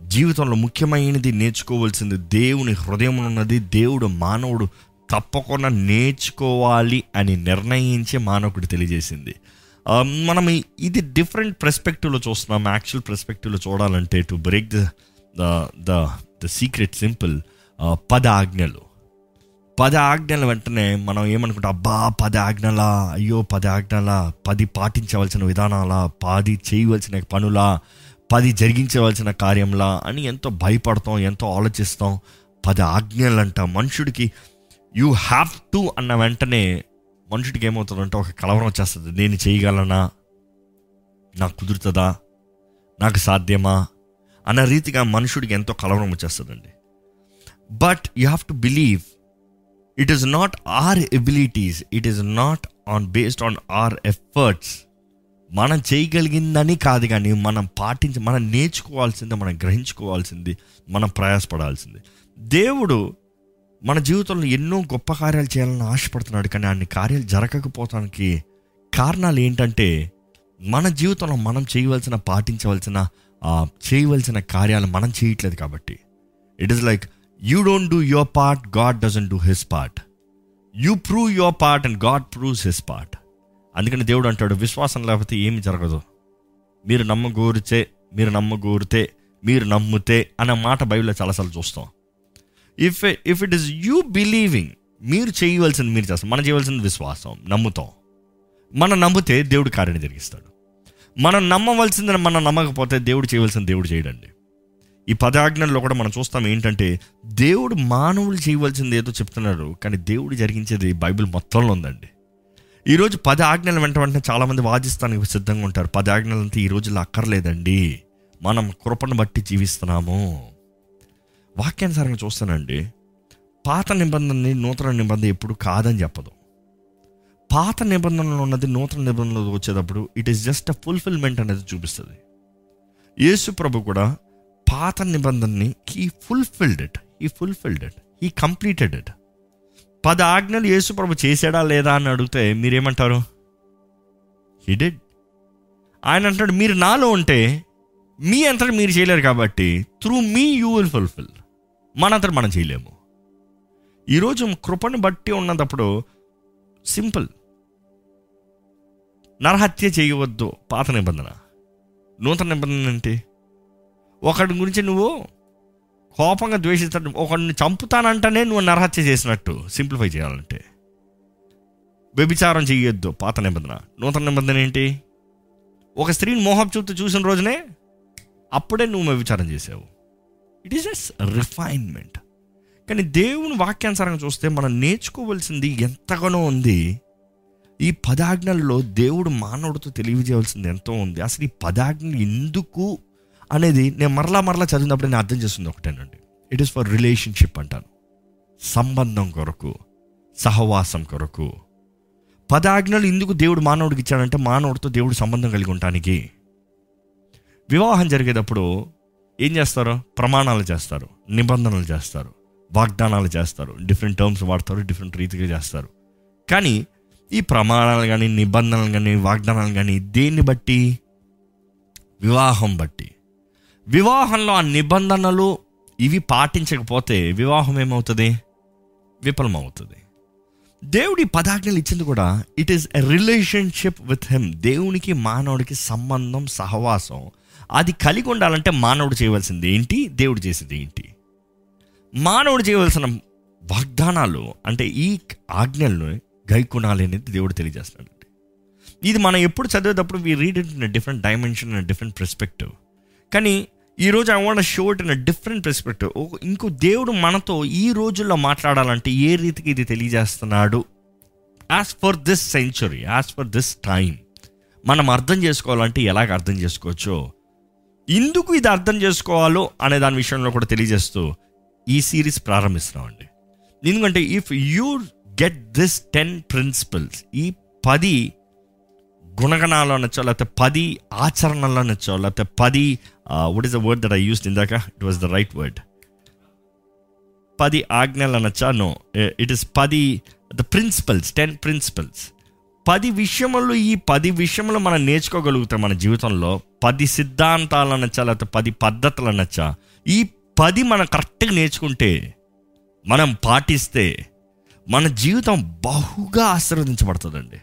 జీవితంలో ముఖ్యమైనది నేర్చుకోవాల్సింది దేవుని హృదయం ఉన్నది దేవుడు మానవుడు తప్పకుండా నేర్చుకోవాలి అని నిర్ణయించి మానవుడు తెలియజేసింది. మనం ఇది డిఫరెంట్ పెర్స్పెక్టివ్లో చూస్తున్నాం. యాక్చువల్ పెర్స్పెక్టివ్లో చూడాలంటే to break the the the the secret simple పద ఆజ్ఞలు. పద ఆజ్ఞల వెంటనే మనం ఏమనుకుంటాం? అబ్బా పది ఆజ్ఞలా? అయ్యో పది ఆజ్ఞలా? పది పాటించవలసిన విధానాలా? పది చేయవలసిన పనులా? పది జరిగించవలసిన కార్యంలా అని ఎంతో భయపడతాం ఎంతో ఆలోచిస్తాం. పది ఆజ్ఞలు అంట మనుషుడికి యూ హ్యావ్ టు అన్న వెంటనే మనుషుడికి ఏమవుతుందంటే ఒక కలవరం వచ్చేస్తుంది. నేను చేయగలనా? నాకు కుదురుతుందా? నాకు సాధ్యమా? అన్న రీతిగా మనుషుడికి ఎంతో కలవరం వచ్చేస్తుందండి. But you have to believe it is not our abilities it is not on based on our efforts మనం చేయగలిగిందని కాదు కానీ మనం పాటించి మనం నేర్చుకోవాల్సింది మనం గ్రహించుకోవాల్సింది మనం ప్రయాసపడాల్సింది. దేవుడు మన జీవితంలో ఎన్నో గొప్ప కార్యాలు చేయాలని ఆశపడుతున్నాడు కానీ అన్ని కార్యాలు జరగకపోవటానికి కారణాలు ఏంటంటే మన జీవితంలో మనం చేయవలసిన పాటించవలసిన చేయవలసిన కార్యాలు మనం చేయట్లేదు కాబట్టి. It is like you don't do your part God doesn't do his part you prove your part and God proves his part అందుకని దేవుడు అంటాడు విశ్వాసం లేకపోతే ఏమి జరగదు. మీరు నమ్మగోరితే మీరు నమ్మగోరితే మీరు నమ్ముతే అనే మాట బైబిల్లో చాలాసార్లు చూస్తాం. If if it is you believing మీరు చేయవలసింది మీరు చేస్తాం. మనం చేయవలసింది విశ్వాసం నమ్ముతాం. మనం నమ్మితే దేవుడు కార్యం జరిగిస్తాడు. మనం నమ్మవలసిందని మనం నమ్మకపోతే దేవుడు చేయవలసిన దేవుడు చేయడండి. ఈ పదాజ్ఞల్లో కూడా మనం చూస్తాం ఏంటంటే దేవుడు మానవులు చేయవలసింది ఏదో చెప్తున్నారు కానీ దేవుడు జరిగించేది బైబిల్ మొత్తంలో ఉందండి. ఈరోజు పది ఆజ్ఞలు వెంట వెంటనే చాలామంది వాదిస్తానికి సిద్ధంగా ఉంటారు. పది ఆజ్ఞలంతా ఈ రోజుల్లో అక్కర్లేదండి. మనం కృపను బట్టి జీవిస్తున్నాము. వాక్యానుసారంగా చూస్తానండి. పాత నిబంధనని నూతన నిబంధన ఎప్పుడు కాదని చెప్పదు. పాత నిబంధనలో ఉన్నది నూతన నిబంధనలో వచ్చేటప్పుడు it is just a fulfilment అనేది చూపిస్తుంది. యేసు ప్రభు కూడా పాత నిబంధనని he fulfilled it he fulfilled it he completed it పద ఆజ్ఞలు యేసుప్రభు చేశాడా లేదా అని అడిగితే మీరేమంటారు? హిడెడ్ ఆయన అంటాడు మీరు నాలో ఉంటే మీ అంతటా మీరు చేయలేరు కాబట్టి through me you will fulfil మనంతట మనం చేయలేము. ఈరోజు కృపను బట్టి ఉన్నప్పుడు సింపుల్. నరహత్య చేయవద్దు పాత నిబంధన. నూతన నిబంధన ఏంటి? ఒకటి గురించి నువ్వు కోపంగా ద్వేషిస్తాడు. ఒకరిని చంపుతానంటేనే నువ్వు నరహత్య చేసినట్టు. సింప్లిఫై చేయాలంటే. వ్యభిచారం చేయొద్దు పాత నిబంధన. నూతన నిబంధన ఏంటి? ఒక స్త్రీని మోహం చూపుతూ చూసిన రోజునే అప్పుడే నువ్వు వ్యభిచారం చేసావు ఇట్ ఈస్ ఎస్ రిఫైన్మెంట్ కానీ దేవుని వాక్యానుసారంగా చూస్తే మనం నేర్చుకోవలసింది ఎంతగానో ఉంది. ఈ పదాజ్ఞల్లో దేవుడు మానవుడితో తెలియజేయవలసింది ఎంతో ఉంది. అసలు ఈ పదాజ్ఞలు ఎందుకు అనేది నేను మరలా మరలా చదివినప్పుడు నేను అర్థం చేస్తుంది ఒకటేనండి ఇట్ ఈస్ ఫర్ రిలేషన్షిప్ అంటాను. సంబంధం కొరకు సహవాసం కొరకు. పదాజ్ఞలు ఎందుకు దేవుడు మానవుడికి ఇచ్చాడంటే మానవుడితో దేవుడు సంబంధం కలిగి ఉండటానికి. వివాహం జరిగేటప్పుడు ఏం చేస్తారు? ప్రమాణాలు చేస్తారు నిబంధనలు చేస్తారు వాగ్దానాలు చేస్తారు డిఫరెంట్ టర్మ్స్ వాడతారు డిఫరెంట్ రీతిగా చేస్తారు. కానీ ఈ ప్రమాణాలు కానీ నిబంధనలు కానీ వాగ్దానాలు కానీ దేన్ని బట్టి? వివాహం బట్టి. వివాహంలో ఆ నిబంధనలు ఇవి పాటించకపోతే వివాహం ఏమవుతుంది? విఫలమవుతుంది. దేవుడి పదాజ్ఞలు ఇచ్చింది కూడా it is a relationship with him దేవునికి మానవుడికి సంబంధం సహవాసం అది కలిగి ఉండాలంటే మానవుడు చేయవలసింది ఏంటి? దేవుడు చేసింది ఏంటి? మానవుడు చేయవలసిన వాగ్దానాలు అంటే ఈ ఆజ్ఞలను గైకొనాలి అనేది దేవుడు తెలియజేస్తున్నాడు ఇది మనం ఎప్పుడు చదివేటప్పుడు we read it in different dimension in different perspective కానీ ఈరోజు I want show it in different perspective ఇంకో దేవుడు మనతో ఈ రోజుల్లో మాట్లాడాలంటే ఏ రీతికి ఇది తెలియజేస్తున్నాడు? As far this century as far this time మనం అర్థం చేసుకోవాలంటే ఎలాగ అర్థం చేసుకోవచ్చో? ఎందుకు ఇది అర్థం చేసుకోవాలో అనే దాని విషయంలో కూడా తెలియజేస్తూ ఈ సిరీస్ ప్రారంభిస్తున్నామండి. ఎందుకంటే if you get this ten principles ఈ పది గుణగణాలు అనొచ్చో లేకపోతే పది ఆచరణలు అనొచ్చో లేకపోతే పది what is the word that I use ఇందాక? It was the right word పది ఆజ్ఞలు అనొచ్చా? నో ఇట్ ఇస్ పది ద ప్రిన్సిపల్స్ టెన్ ప్రిన్సిపల్స్ పది విషయములు ఈ పది విషయములు మనం నేర్చుకోగలుగుతాం మన జీవితంలో. పది సిద్ధాంతాలు అనొచ్చా? లేకపోతే పది పద్ధతులు అనొచ్చా? ఈ పది మనం కరెక్ట్గా నేర్చుకుంటే మనం పాటిస్తే మన జీవితం బహుగా ఆశీర్వదించబడుతుందండి.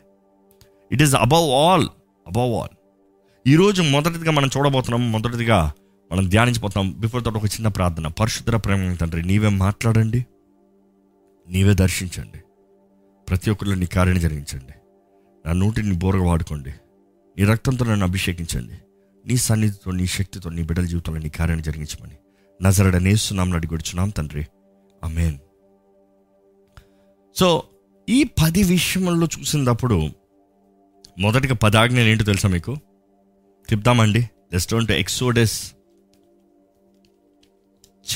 It is above all above all ఈరోజు మొదటిదిగా మనం చూడబోతున్నాం మొదటిదిగా మనం ధ్యానించిపోతున్నాం బిఫోర్ తోట ఒక చిన్న ప్రార్థన. పరిశుద్ధ ప్రేమ తండ్రి నీవే మాట్లాడండి. నీవే దర్శించండి. ప్రతి ఒక్కరిలో నీ కార్యాన్ని జరిగించండి. నా నోటిని బోరగా వాడుకోండి. నీ రక్తంతో నన్ను అభిషేకించండి. నీ సన్నిధితో నీ శక్తితో నీ బిడ్డల జీవితంలో నీ కార్యాన్ని జరిగించమని. నజరడ నేస్తున్నాం అడిగొడుచున్నాం తండ్రి. అమేన్ సో ఈ పది విషయంలో చూసినప్పుడు మొదటిగా పదాజ్ఞలు ఆజ్ఞలు ఏంటో తెలుసా మీకు? చెప్తామండి just to Exodus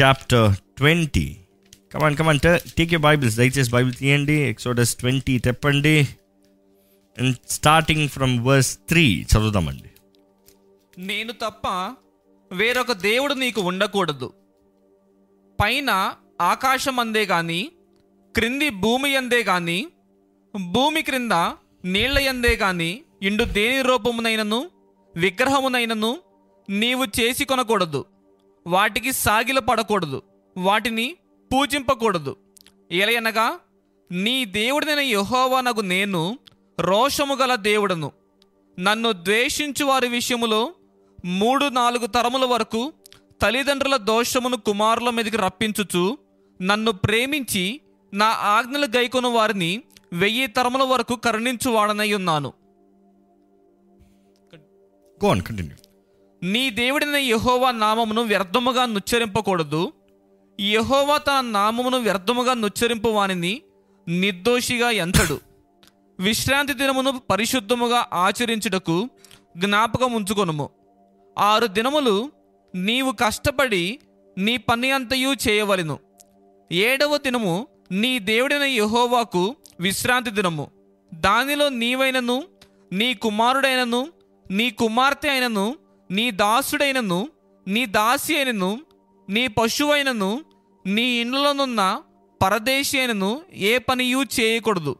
chapter twenty. Come on come on take Bibles దయచేసి బైబిల్ తీయండి. Exodus twenty తెప్పండి. And starting from verse three చదువుదామండి. నేను తప్ప వేరొక దేవుడు నీకు ఉండకూడదు. పైన ఆకాశం అందే గాని క్రింది భూమి అందే గాని భూమి క్రింద నీళ్ళయందే కాని ఇండు దేని రూపమునైనను విగ్రహమునైనను నీవు చేసి కొనకూడదు. వాటికి సాగిల పడకూడదు. వాటిని పూజింపకూడదు. ఎలయనగా నీ దేవుడినైన యెహోవానగు నేను రోషము గల దేవుడను. నన్ను ద్వేషించు వారి విషయములో మూడు నాలుగు తరముల వరకు తల్లిదండ్రుల దోషమును కుమారుల మీదకి రప్పించుచు నన్ను ప్రేమించి నా ఆజ్ఞలు గైకొను వారిని వెయ్యి తరముల వరకు కరుణించు వాడనై ఉన్నాను నీ దేవుడిన యెహోవా నామమును వ్యర్థముగా నుచ్చరింపకూడదు. యెహోవా తన నామమును వ్యర్థముగా నుచ్చరింపు వానిని నిర్దోషిగా ఎంచడు. విశ్రాంతి దినమును పరిశుద్ధముగా ఆచరించుటకు జ్ఞాపకం ఉంచుకొనుము ఆరు దినములు నీవు కష్టపడి నీ పని అంతయు చేయవలెను. ఏడవ దినము నీ దేవుడైన యెహోవాకు విశ్రాంతి దినము. దానిలో నీవైనను నీ కుమారుడైనను నీ కుమార్తె అయినను నీ దాసుడైనను నీ దాసి అయినను నీ పశువైనను నీ ఇండ్లలోనున్న పరదేశి అయినను ఏ పనియు చేయకూడదు.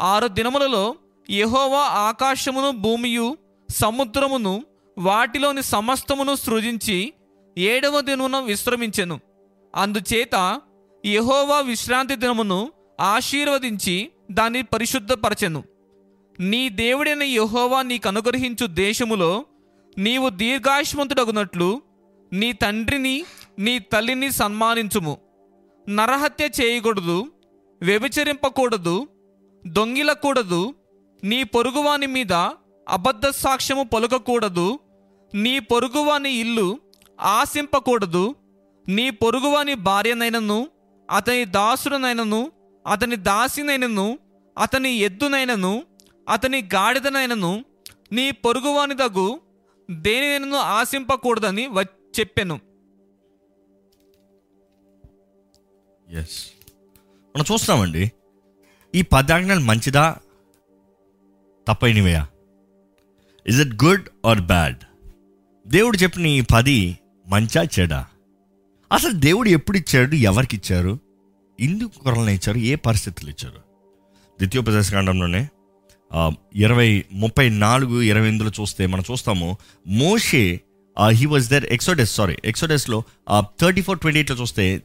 ఆరు దినములలో యహోవా ఆకాశమును భూమియు సముద్రమును వాటిలోని సమస్తమును సృజించి ఏడవ దినమున విశ్రమించెను. అందుచేత యహోవా విశ్రాంతి దినమును ఆశీర్వదించి దాన్ని పరిశుద్ధపరచెను. నీ దేవుడైన యహోవా నీకు అనుగ్రహించు దేశములో నీవు దీర్ఘాయుష్మంతుడగునట్లు నీ తండ్రిని నీ తల్లిని సన్మానించుము. నరహత్య చేయకూడదు వ్యభిచరింపకూడదు దొంగిలకూడదు నీ పొరుగువాని మీద అబద్ధ సాక్ష్యము పలుకకూడదు నీ పొరుగువాని ఇల్లు ఆశింపకూడదు నీ పొరుగువాని భార్యనైనను అతని దాసుడనైనను అతని దాసినైనను అతని ఎద్దునైనను అతని గాడిదనైనను నీ పొరుగువాని తగు దేనినైనను ఆశింపకూడదని వ చెప్పాను. ఎస్ మనం చూస్తామండి ఈ పదాజ్ఞలు మంచిదా? తప్పైనవయా? Is it good or bad దేవుడు చెప్పిన ఈ పది మంచా చెడా? అసలు దేవుడు ఎప్పుడు ఇచ్చాడు? ఎవరికి ఇచ్చారు? ఎందుకు కొరలను ఇచ్చారు ఏ పరిస్థితులు ఇచ్చారు? ద్వితీయోపదేశ కాండంలోనే ఇరవై ముప్పై నాలుగు ఇరవై ఎనిమిదిలో చూస్తే మనం చూస్తాము మోషే he was there Exodus sorry ఎక్సోడెస్లో thirty four twenty ఎయిట్లో చూస్తే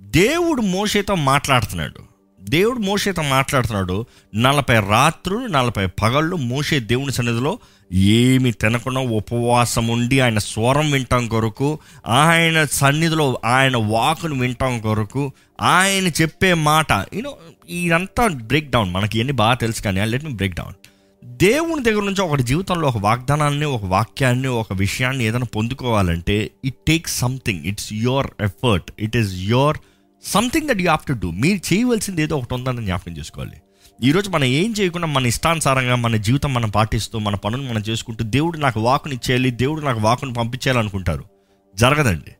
దేవుడు మోషేతో మాట్లాడుతున్నాడు. దేవుడు మోషేతో మాట్లాడుతున్నాడు. నలభై రాత్రులు నలభై పగళ్ళు మోషే దేవుని సన్నిధిలో ఏమి తినకుండా ఉపవాసం ఉండి ఆయన స్వరం వింటాం కొరకు ఆయన సన్నిధిలో ఆయన వాకును వింటాం కొరకు ఆయన చెప్పే మాట యూనో ఇదంతా బ్రేక్ డౌన్ మనకి ఎన్ని బాగా తెలుసు కానీ లెట్ మీ బ్రేక్ డౌన్ దేవుని దగ్గర నుంచి ఒకటి జీవితంలో ఒక వాగ్దానాన్ని ఒక వాక్యాన్ని ఒక విషయాన్ని ఏదైనా పొందుకోవాలంటే it takes something it's your effort it is your something that you have to do మీరు చేయవలసింది ఏదో ఒకటి ఉందని జ్ఞాపకం చేసుకోవాలి. ఈరోజు మనం ఏం చేయకుండా మన ఇష్టానుసారంగా మన జీవితం మనం పాటిస్తూ మన పనులు మనం చేసుకుంటూ దేవుడు నాకు వాకుని ఇచ్చేయాలి దేవుడు నాకు వాకుని పంపించేయాలి అనుకుంటారు జరగదండి.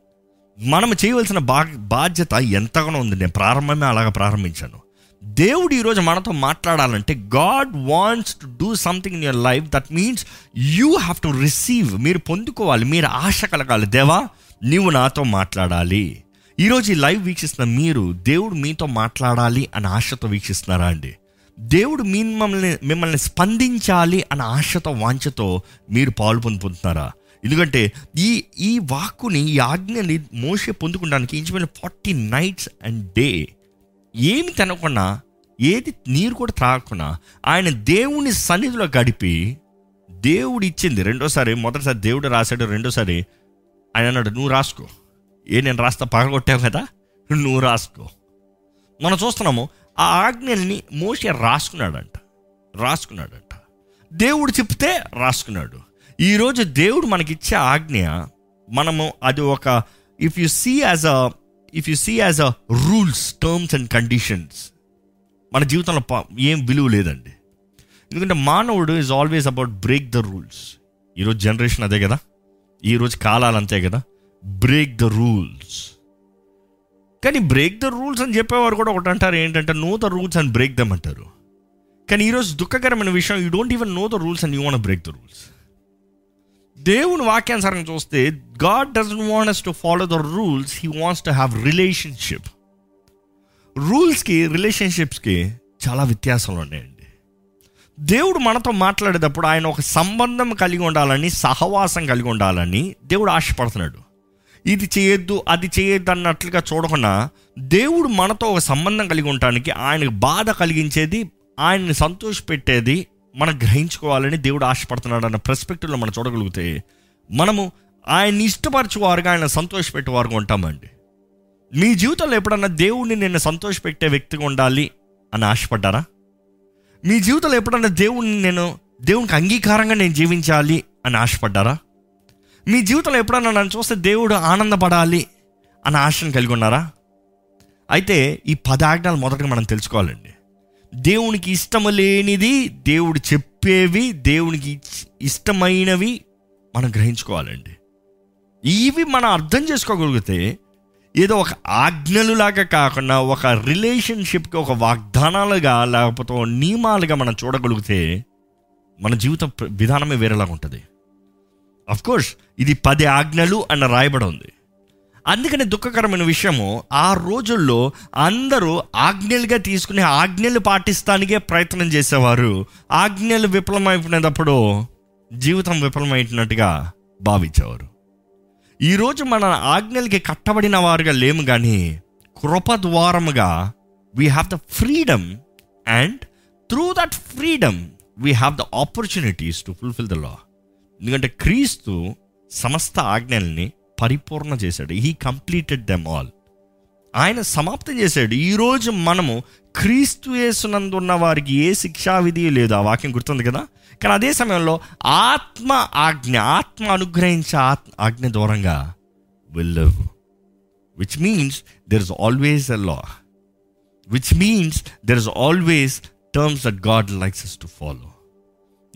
మనం చేయవలసిన బా బాధ్యత ఎంతగానో ఉంది. నేను ప్రారంభమే అలాగ ప్రారంభించాను. దేవుడు ఈరోజు మనతో మాట్లాడాలంటే God wants to do something in your life that means you have to receive. మీరు పొందుకోవాలి. మీరు ఆశ కలగాలి. దేవా నీవు నాతో మాట్లాడాలి. ఈరోజు ఈ లైవ్ వీక్షిస్తున్న మీరు దేవుడు మీతో మాట్లాడాలి అని ఆశతో వీక్షిస్తున్నారా అండి? దేవుడు మీ మమ్మల్ని మిమ్మల్ని స్పందించాలి అన్న ఆశతో వాంఛతో మీరు పాలు పొందుతున్నారా ఎందుకంటే ఈ ఈ వాక్కుని ఈ ఆజ్ఞని మోసే పొందుకోవడానికి ఇంచుమైన ఫార్టీ నైట్స్ అండ్ డే ఏమి తినకుండా ఏది నీరు కూడా త్రాగకుండా ఆయన దేవుని సన్నిధిలో గడిపి దేవుడు ఇచ్చింది. రెండోసారి మొదటిసారి దేవుడు రాశాడు రెండోసారి ఆయన అన్నాడు నువ్వు రాసుకో. ఏ నేను రాస్తా పగలగొట్టావు కదా నువ్వు రాసుకో. మనం చూస్తున్నాము ఆ ఆజ్ఞల్ని మోసే రాసుకున్నాడంట. రాసుకున్నాడంట. దేవుడు చెప్తే రాసుకున్నాడు. ఈరోజు దేవుడు మనకిచ్చే ఆజ్ఞ మనము అది ఒక if you see as a if you see as a rules terms and conditions మన జీవితంలో ప- ఏం విలువ లేదండి. ఎందుకంటే మానవుడు is always about break the rules ఈరోజు జనరేషన్ అదే కదా? ఈరోజు కాలాలు అంతే కదా? బ్రేక్ ద రూల్స్ కానీ బ్రేక్ ద రూల్స్ అని చెప్పేవారు కూడా ఒకటి అంటారు ఏంటంటే know the rules and break them అంటారు. కానీ ఈరోజు దుఃఖకరమైన విషయం you don't even know the rules and you want break the rules దేవుని వాక్యానుసారం చూస్తే God doesn't want to follow the rules he wants to have relationship రూల్స్కి రిలేషన్షిప్స్కి చాలా వ్యత్యాసాలు ఉన్నాయండి. దేవుడు మనతో మాట్లాడేటప్పుడు ఆయన ఒక సంబంధం కలిగి ఉండాలని సహవాసం కలిగి ఉండాలని దేవుడు ఆశపడుతున్నాడు. ఇది చేయొద్దు అది చేయొద్దు అన్నట్లుగా చూడకుండా దేవుడు మనతో ఒక సంబంధం కలిగి ఉండటానికి ఆయనకు బాధ కలిగించేది ఆయన్ని సంతోషపెట్టేది మనం గ్రహించుకోవాలని దేవుడు ఆశపడుతున్నాడు అన్న పర్స్పెక్టివ్లో మనం చూడగలిగితే మనము ఆయన్ని ఇష్టపరచువారుగా ఆయన సంతోషపెట్టేవారుగా ఉంటామండి. మీ జీవితంలో ఎప్పుడన్నా దేవుడిని నేను సంతోషపెట్టే వ్యక్తిగా ఉండాలి అని ఆశపడ్డారా? మీ జీవితంలో ఎప్పుడన్నా దేవుడిని నేను దేవునికి అంగీకారంగా నేను జీవించాలి అని ఆశపడ్డారా? మీ జీవితంలో ఎప్పుడన్నా నన్ను చూస్తే దేవుడు ఆనందపడాలి అన్న ఆశను కలిగి ఉన్నారా? అయితే ఈ పది ఆజ్ఞలు మొదటగా మనం తెలుసుకోవాలండి. దేవునికి ఇష్టము లేనిది దేవుడు చెప్పేవి దేవునికి ఇష్టమైనవి మనం గ్రహించుకోవాలండి. ఇవి మనం అర్థం చేసుకోగలిగితే ఏదో ఒక ఆజ్ఞలులాగా కాకుండా ఒక రిలేషన్షిప్కి ఒక వాగ్దానాలుగా లేకపోతే నియమాలుగా మనం చూడగలిగితే మన జీవిత విధానమే వేరేలాగా ఉంటుంది అఫ్ కోర్స్ ఇది పది ఆజ్ఞలు అన్న రాయబడి ఉంది. అందుకని దుఃఖకరమైన విషయము ఆ రోజుల్లో అందరూ ఆజ్ఞలుగా తీసుకునే ఆజ్ఞలు పాటిస్తానికే ప్రయత్నం చేసేవారు. ఆజ్ఞలు విఫలమైపోయినప్పుడు జీవితం విఫలమైనట్టుగా భావించేవారు. ఈరోజు మన ఆజ్ఞలకి కట్టబడిన వారుగా లేము కానీ కృప ద్వారముగా we have the freedom and through that freedom we have the opportunities to fulfil the law ఎందుకంటే క్రీస్తు సమస్త ఆజ్ఞల్ని పరిపూర్ణ చేశాడు. హీ కంప్లీటెడ్ దెమ్ ఆల్ ఆయన సమాప్తం చేశాడు. ఈరోజు మనము క్రీస్తు యేసునందున్న వారికి ఏ శిక్షా విధి లేదు. ఆ వాక్యం గుర్తుంది కదా? కానీ అదే సమయంలో ఆత్మ ఆజ్ఞ ఆత్మ అనుగ్రహించే ఆత్మ ఆజ్ఞ దూరంగా will which means there is always a law which means there is always terms that God likes to follow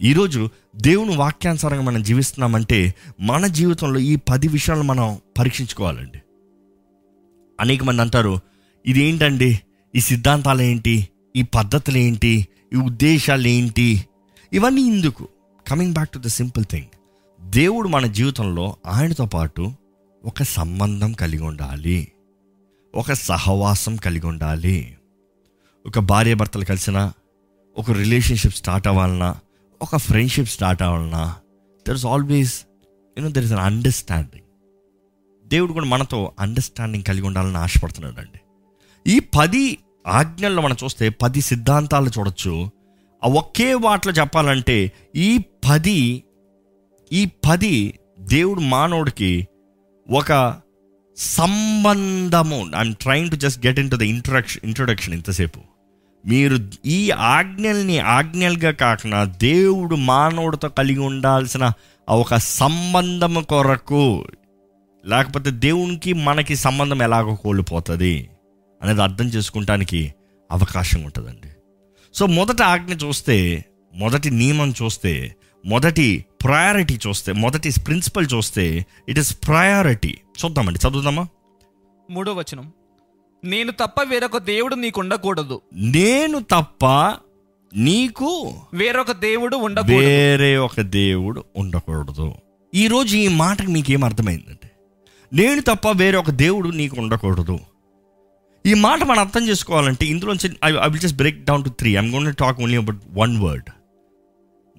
ఈరోజు దేవుని వాక్యానుసారంగా మనం జీవిస్తున్నామంటే మన జీవితంలో ఈ పది విషయాలు మనం పరీక్షించుకోవాలండి. అనేక మంది అంటారు ఇది ఏంటండి ఈ సిద్ధాంతాలు ఏంటి? ఈ పద్ధతులు ఏంటి? ఈ ఉద్దేశాలు ఏంటి? ఇవన్నీ ఎందుకు coming back to the simple thing దేవుడు మన జీవితంలో ఆయనతో పాటు ఒక సంబంధం కలిగి ఉండాలి. ఒక సహవాసం కలిగి ఉండాలి. ఒక భార్య భర్తలు కలిసిన ఒక రిలేషన్షిప్ స్టార్ట్ అవ్వాలన్నా ఒక ఫ్రెండ్షిప్ స్టార్ట్ అవ్వాలన్నా there is always you know there is an understanding దేవుడు కూడా మనతో అండర్స్టాండింగ్ కలిగి ఉండాలని ఆశపడుతున్నాడు అండి ఈ పది ఆజ్ఞల్లో మనం చూస్తే పది సిద్ధాంతాలు చూడొచ్చు. ఆ ఒకే వాటిలో చెప్పాలంటే ఈ పది ఈ పది దేవుడు మానవుడికి ఒక సంబంధము. I'm trying to just get in to the introduction introduction ఇంతసేపు. మీరు ఈ ఆజ్ఞల్ని ఆజ్ఞలుగా కాకుండా దేవుడు మానవుడితో కలిగి ఉండాల్సిన ఒక సంబంధము కొరకు లేకపోతే దేవునికి మనకి సంబంధం ఎలాగో కోల్పోతుంది అనేది అర్థం చేసుకుంటానికి అవకాశం ఉంటుందండి. సో మొదటి ఆజ్ఞ చూస్తే మొదటి నియమం చూస్తే మొదటి ప్రయారిటీ చూస్తే మొదటి ప్రిన్సిపల్ చూస్తే ఇట్ ఇస్ ప్రయారిటీ చూద్దామండి. చదువుదామా? మూడో వచనం. నేను తప్ప వేరొక దేవుడు నీకు ఉండకూడదు. నేను తప్ప నీకు వేరొక దేవుడు ఉండకూడదు. వేరే ఒక దేవుడు ఉండకూడదు. ఈరోజు ఈ మాటకి మీకేం అర్థమైందంటే నేను తప్ప వేరే ఒక దేవుడు నీకు ఉండకూడదు. ఈ మాట మనం అర్థం చేసుకోవాలంటే ఇందులోంచి I I will just break down to three I'm gonna talk only about one word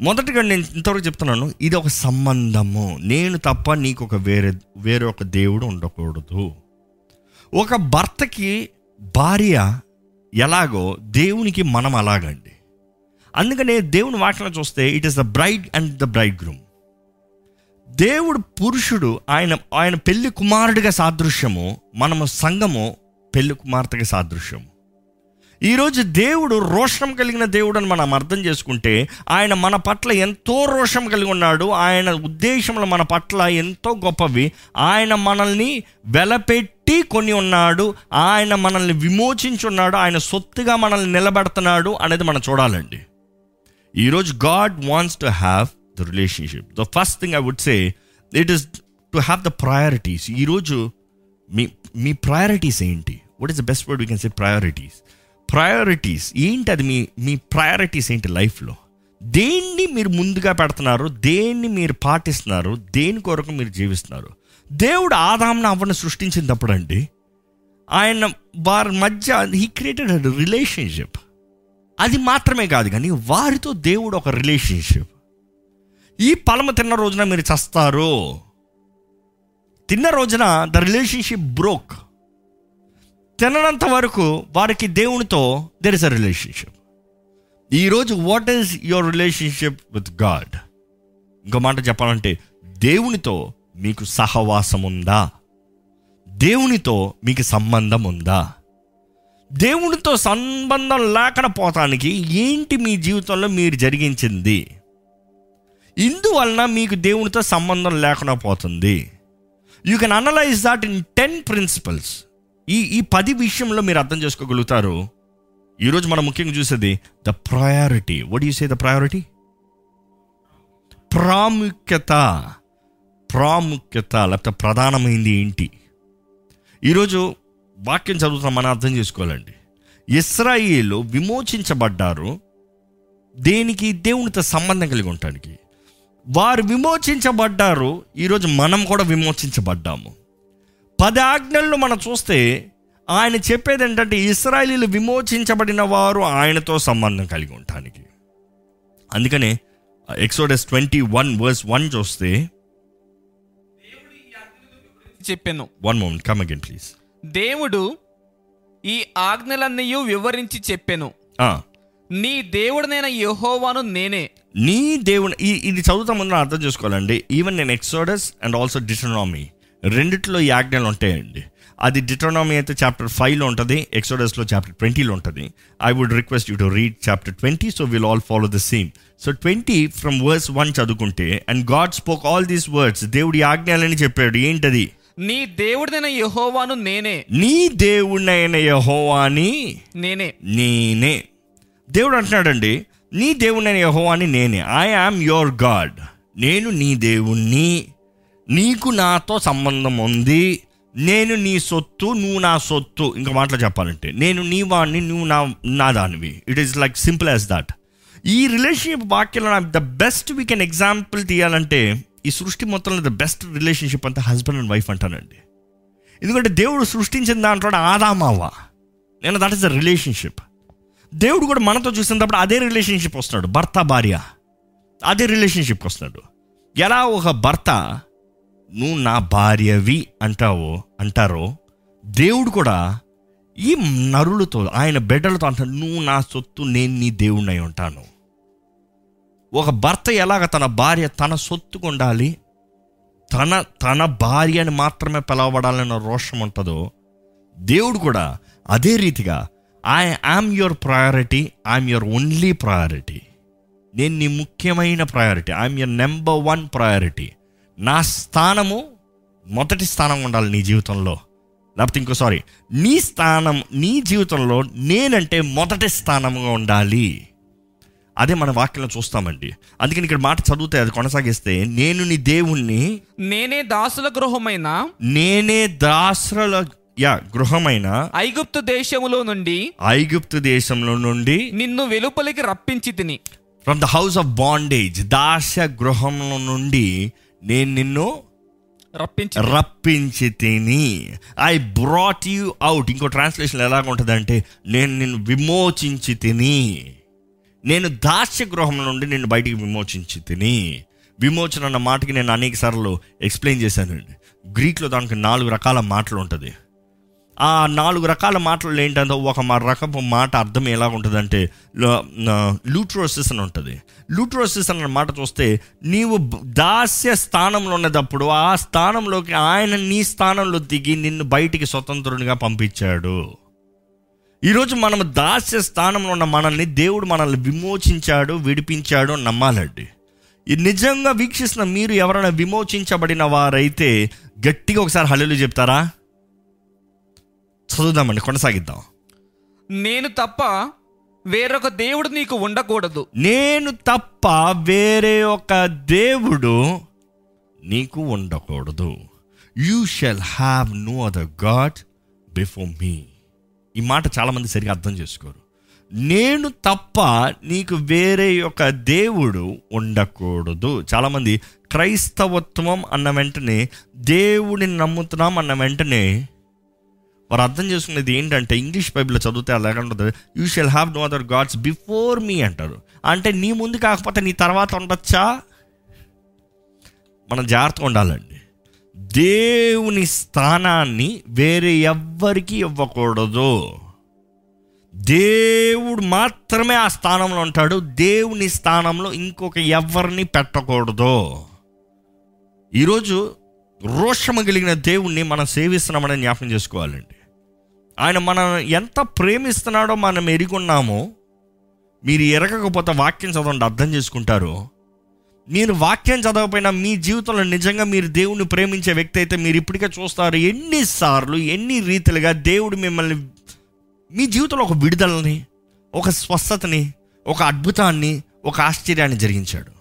మొదటగా నేను ఇంతవరకు చెప్తున్నాను ఇది ఒక సంబంధము. నేను తప్ప నీకు ఒక వేరే వేరే ఒక దేవుడు ఉండకూడదు. ఒక భర్తకి భార్య ఎలాగో దేవునికి మనం అలాగండి. అందుకనే దేవుని వాటిలో చూస్తే it is the bride and the bride groom దేవుడు పురుషుడు ఆయన ఆయన పెళ్ళి కుమారుడిగా సాదృశ్యము మనము సంఘము పెళ్ళి కుమార్తెగా సాదృశ్యము. ఈరోజు దేవుడు రోషం కలిగిన దేవుడు అని మనం అర్థం చేసుకుంటే ఆయన మన పట్ల ఎంతో రోషం కలిగి ఉన్నాడు. ఆయన ఉద్దేశంలో మన పట్ల ఎంతో గొప్పవి. ఆయన మనల్ని వెలపెట్టి కొని ఉన్నాడు. ఆయన మనల్ని విమోచించున్నాడు ఆయన సొత్తుగా మనల్ని నిలబెడుతున్నాడు అనేది మనం చూడాలండి. ఈరోజు God wants to have the relationship. The first thing I would say it is to have the priorities. ఈరోజు మీ మీ ప్రయారిటీస్ ఏంటి? What is the best word we can say priorities priorities ఏంటి అది మీ మీ ప్రయారిటీస్ ఏంటి లైఫ్లో? దేన్ని మీరు ముందుగా పెడుతున్నారు దేన్ని మీరు పాటిస్తున్నారు దేని కొరకు మీరు జీవిస్తున్నారు? దేవుడు ఆదాంను అవ్వని సృష్టించినప్పుడు అండి ఆయన వారి మధ్య హీ క్రియేటెడ్ రిలేషన్షిప్ అది మాత్రమే కాదు కానీ వారితో దేవుడు ఒక రిలేషన్షిప్ ఈ పలమ తిన్న రోజున మీరు చస్తారు. తిన్న రోజున ద రిలేషన్షిప్ బ్రోక్ తిననంత వరకు వారికి దేవునితో దెర్ ఇస్ అ రిలేషన్షిప్ ఈరోజు what is your relationship with God ఇంకో మాట చెప్పాలంటే దేవునితో మీకు సహవాసం ఉందా దేవునితో మీకు సంబంధం ఉందా దేవునితో సంబంధం లేకపోతానికి ఏంటి మీ జీవితంలో మీరు జరిగించింది? ఇందువలన మీకు దేవునితో సంబంధం లేకుండా పోతుంది. You can analyse that in ten principles ఈ ఈ పది విషయంలో మీరు అర్థం చేసుకోగలుగుతారు. ఈరోజు మనం ముఖ్యంగా చూసేది the priority. What you say the priority ప్రాముఖ్యత. ప్రాముఖ్యత. లేకపోతే ప్రధానమైంది ఏంటి? ఈరోజు వాక్యం చదువుతున్నాం మనం అర్థం చేసుకోవాలండి. ఇస్రాయిలు విమోచించబడ్డారు. దేనికి? దేవునితో సంబంధం కలిగి ఉండటానికి. వారు విమోచించబడ్డారు. ఈరోజు మనం కూడా విమోచించబడ్డాము. పది ఆజ్ఞల్లో మనం చూస్తే ఆయన చెప్పేది ఏంటంటే ఇస్రాయలీలు విమోచించబడిన వారు ఆయనతో సంబంధం కలిగి ఉండటానికి. అందుకనే Exodus twenty one verse one చూస్తే చెప్పాను. One moment come again please. దేవుడు ఈ ఆజ్ఞలన్నీ వివరించి చెప్పాను. నీ దేవుడనైన యెహోవాను నేనే. నీ దేవుని ఈ ఇది చదువుతా ముందు అర్థం చేసుకోవాలండి. ఈవెన్ నేను ఎక్సోడస్ అండ్ ఆల్సో డిటోనామీ రెండిట్లో ఈ ఆజ్ఞలు ఉంటాయండి. అది డిటోనామీ అయితే చాప్టర్ ఫైవ్లో ఉంటుంది ఎక్సోడస్లో చాప్టర్ ట్వంటీలో ఉంటుంది. I would request you to read chapter twenty so will all follow the same so twenty from words one చదువుకుంటే and God spoke all these words దేవుడి ఆజ్ఞలని చెప్పాడు ఏంటది? నీ దేవుడనైన యెహోవాను నేనే. నీ దేవుడైన యహోవాని నేనే. నేనే. దేవుడు అంటున్నాడండి నీ దేవుడైన యహోవాని నేనే. ఐ ఆమ్ యువర్ గాడ్ నేను నీ దేవుణ్ణి నీకు నాతో సంబంధం ఉంది నేను నీ సొత్తు నువ్వు నా సొత్తు. ఇంకా మాటలు చెప్పాలంటే నేను నీ వాడిని నువ్వు నా నా దానివి. It is like simple as that ఈ రిలేషన్షిప్ వాక్యంలో the best we can example తీయాలంటే ఈ సృష్టి మొత్తంలో ద బెస్ట్ రిలేషన్షిప్ అంతా హస్బెండ్ అండ్ వైఫ్ అంటానండి ఎందుకంటే దేవుడు సృష్టించిన దాంట్లో ఆదామావ నేను దట్ ఇస్ ద రిలేషన్షిప్ దేవుడు కూడా మనతో చూసినప్పుడు అదే రిలేషన్షిప్ వస్తున్నాడు భర్త భార్య. అదే రిలేషన్షిప్కి వస్తున్నాడు. ఎలా ఒక భర్త నువ్వు నా భార్యవి అంటావో అంటారో దేవుడు కూడా ఈ నరులతో ఆయన బిడ్డలతో అంటాడు నువ్వు నా సొత్తు నేను నీ దేవుణ్ణి అయి ఉంటాను. ఒక భర్త ఎలాగ తన భార్య తన సొత్తుకు ఉండాలి తన తన భార్యని మాత్రమే పిలవబడాలన్న రోషం ఉంటుందో దేవుడు కూడా అదే రీతిగా I am your priority I'm your only priority నేను నీ ముఖ్యమైన priority I'm your number one priority నా స్థానము మొదటి స్థానం ఉండాలి నీ జీవితంలో. లేకపోతే ఇంకో సారీ నీ స్థానం నీ జీవితంలో నేనంటే మొదటి స్థానంగా ఉండాలి. అదే మన వాక్యంలో చూస్తామండి. అందుకని ఇక్కడ మాట చదివితే అది కొనసాగిస్తే నేను నీ దేవుణ్ణి నేనే దాసుల గృహమైన నేనే దాసరుల యా గృహమైన ఐగుప్తు దేశములో నుండి ఐగుప్తు దేశంలో నుండి నిన్ను వెలుపలికి రప్పించి తిని. From the house of bondage దాస గృహంలో నుండి నేను నిన్ను రప్పించి రప్పించి తిని ఐ బ్రాట్ యూ అవుట్ ఇంకో ట్రాన్స్లేషన్ ఎలాగ ఉంటుందంటే నేను నిన్ను విమోచించి తిని నేను దాస్య గృహం నుండి నిన్ను బయటికి విమోచించి తిని విమోచన అన్న మాటకి నేను అనేక సార్లు ఎక్స్ప్లెయిన్ చేశానండి గ్రీక్లో దానికి నాలుగు రకాల మాటలు ఉంటుంది. ఆ నాలుగు రకాల మాటలు ఏంటంటే ఒక మా రకపు మాట అర్థం ఎలా ఉంటుందంటే లూట్రోసిస్ అని ఉంటుంది. లూట్రోసిస్ అన్న మాట చూస్తే నీవు దాస్య స్థానంలో ఉన్నదప్పుడు ఆ స్థానంలోకి ఆయన నీ స్థానంలో దిగి నిన్ను బయటికి స్వతంత్రునిగా పంపించాడు. ఈరోజు మనం దాస్య స్థానంలో ఉన్న మనల్ని దేవుడు మనల్ని విమోచించాడు విడిపించాడు నమ్మాలండి. నిజంగా వీక్షిస్తున్న మీరు ఎవరైనా విమోచించబడిన వారైతే గట్టిగా ఒకసారి హల్లులు చెప్తారా? చదువుదామండి కొనసాగిద్దాం. నేను తప్ప వేరొక దేవుడు నీకు ఉండకూడదు. నేను తప్ప వేరే ఒక దేవుడు నీకు ఉండకూడదు. You shall have no other God before me ఈ మాట చాలామంది సరిగా అర్థం చేసుకోరు. నేను తప్ప నీకు వేరే ఒక దేవుడు ఉండకూడదు. చాలామంది క్రైస్తవత్వం అన్న వెంటనే దేవుడిని నమ్ముతున్నాం అన్న వెంటనే వారు అర్థం చేసుకునేది ఏంటంటే ఇంగ్లీష్ బైబిల్లో చదివితే అలాగే ఉంటుంది? You shall have no other gods before me అంటారు. అంటే నీ ముందు కాకపోతే నీ తర్వాత ఉండొచ్చా? మనం జాగ్రత్తగా ఉండాలండి. దేవుని స్థానాన్ని వేరే ఎవ్వరికి ఇవ్వకూడదు. దేవుడు మాత్రమే ఆ స్థానంలో ఉంటాడు. దేవుని స్థానంలో ఇంకొక ఎవరిని పెట్టకూడదు. ఈరోజు రోషము కలిగిన దేవుణ్ణి మనం సేవిస్తున్నామని జ్ఞాపకం చేసుకోవాలండి. ఆయన మనం ఎంత ప్రేమిస్తున్నాడో మనం ఎరుగున్నామో మీరు ఎరగకపోతే వాక్యం చదవండి అర్థం చేసుకుంటారు. మీరు వాక్యం చదవకపోయినా మీ జీవితంలో నిజంగా మీరు దేవుని ప్రేమించే వ్యక్తి అయితే మీరు ఇప్పటికే చూస్తారు ఎన్నిసార్లు ఎన్ని రీతిలుగా దేవుడు మిమ్మల్ని మీ జీవితంలో ఒక విడుదలని ఒక స్వస్థతని ఒక అద్భుతాన్ని ఒక ఆశ్చర్యాన్ని జరిగించాడు.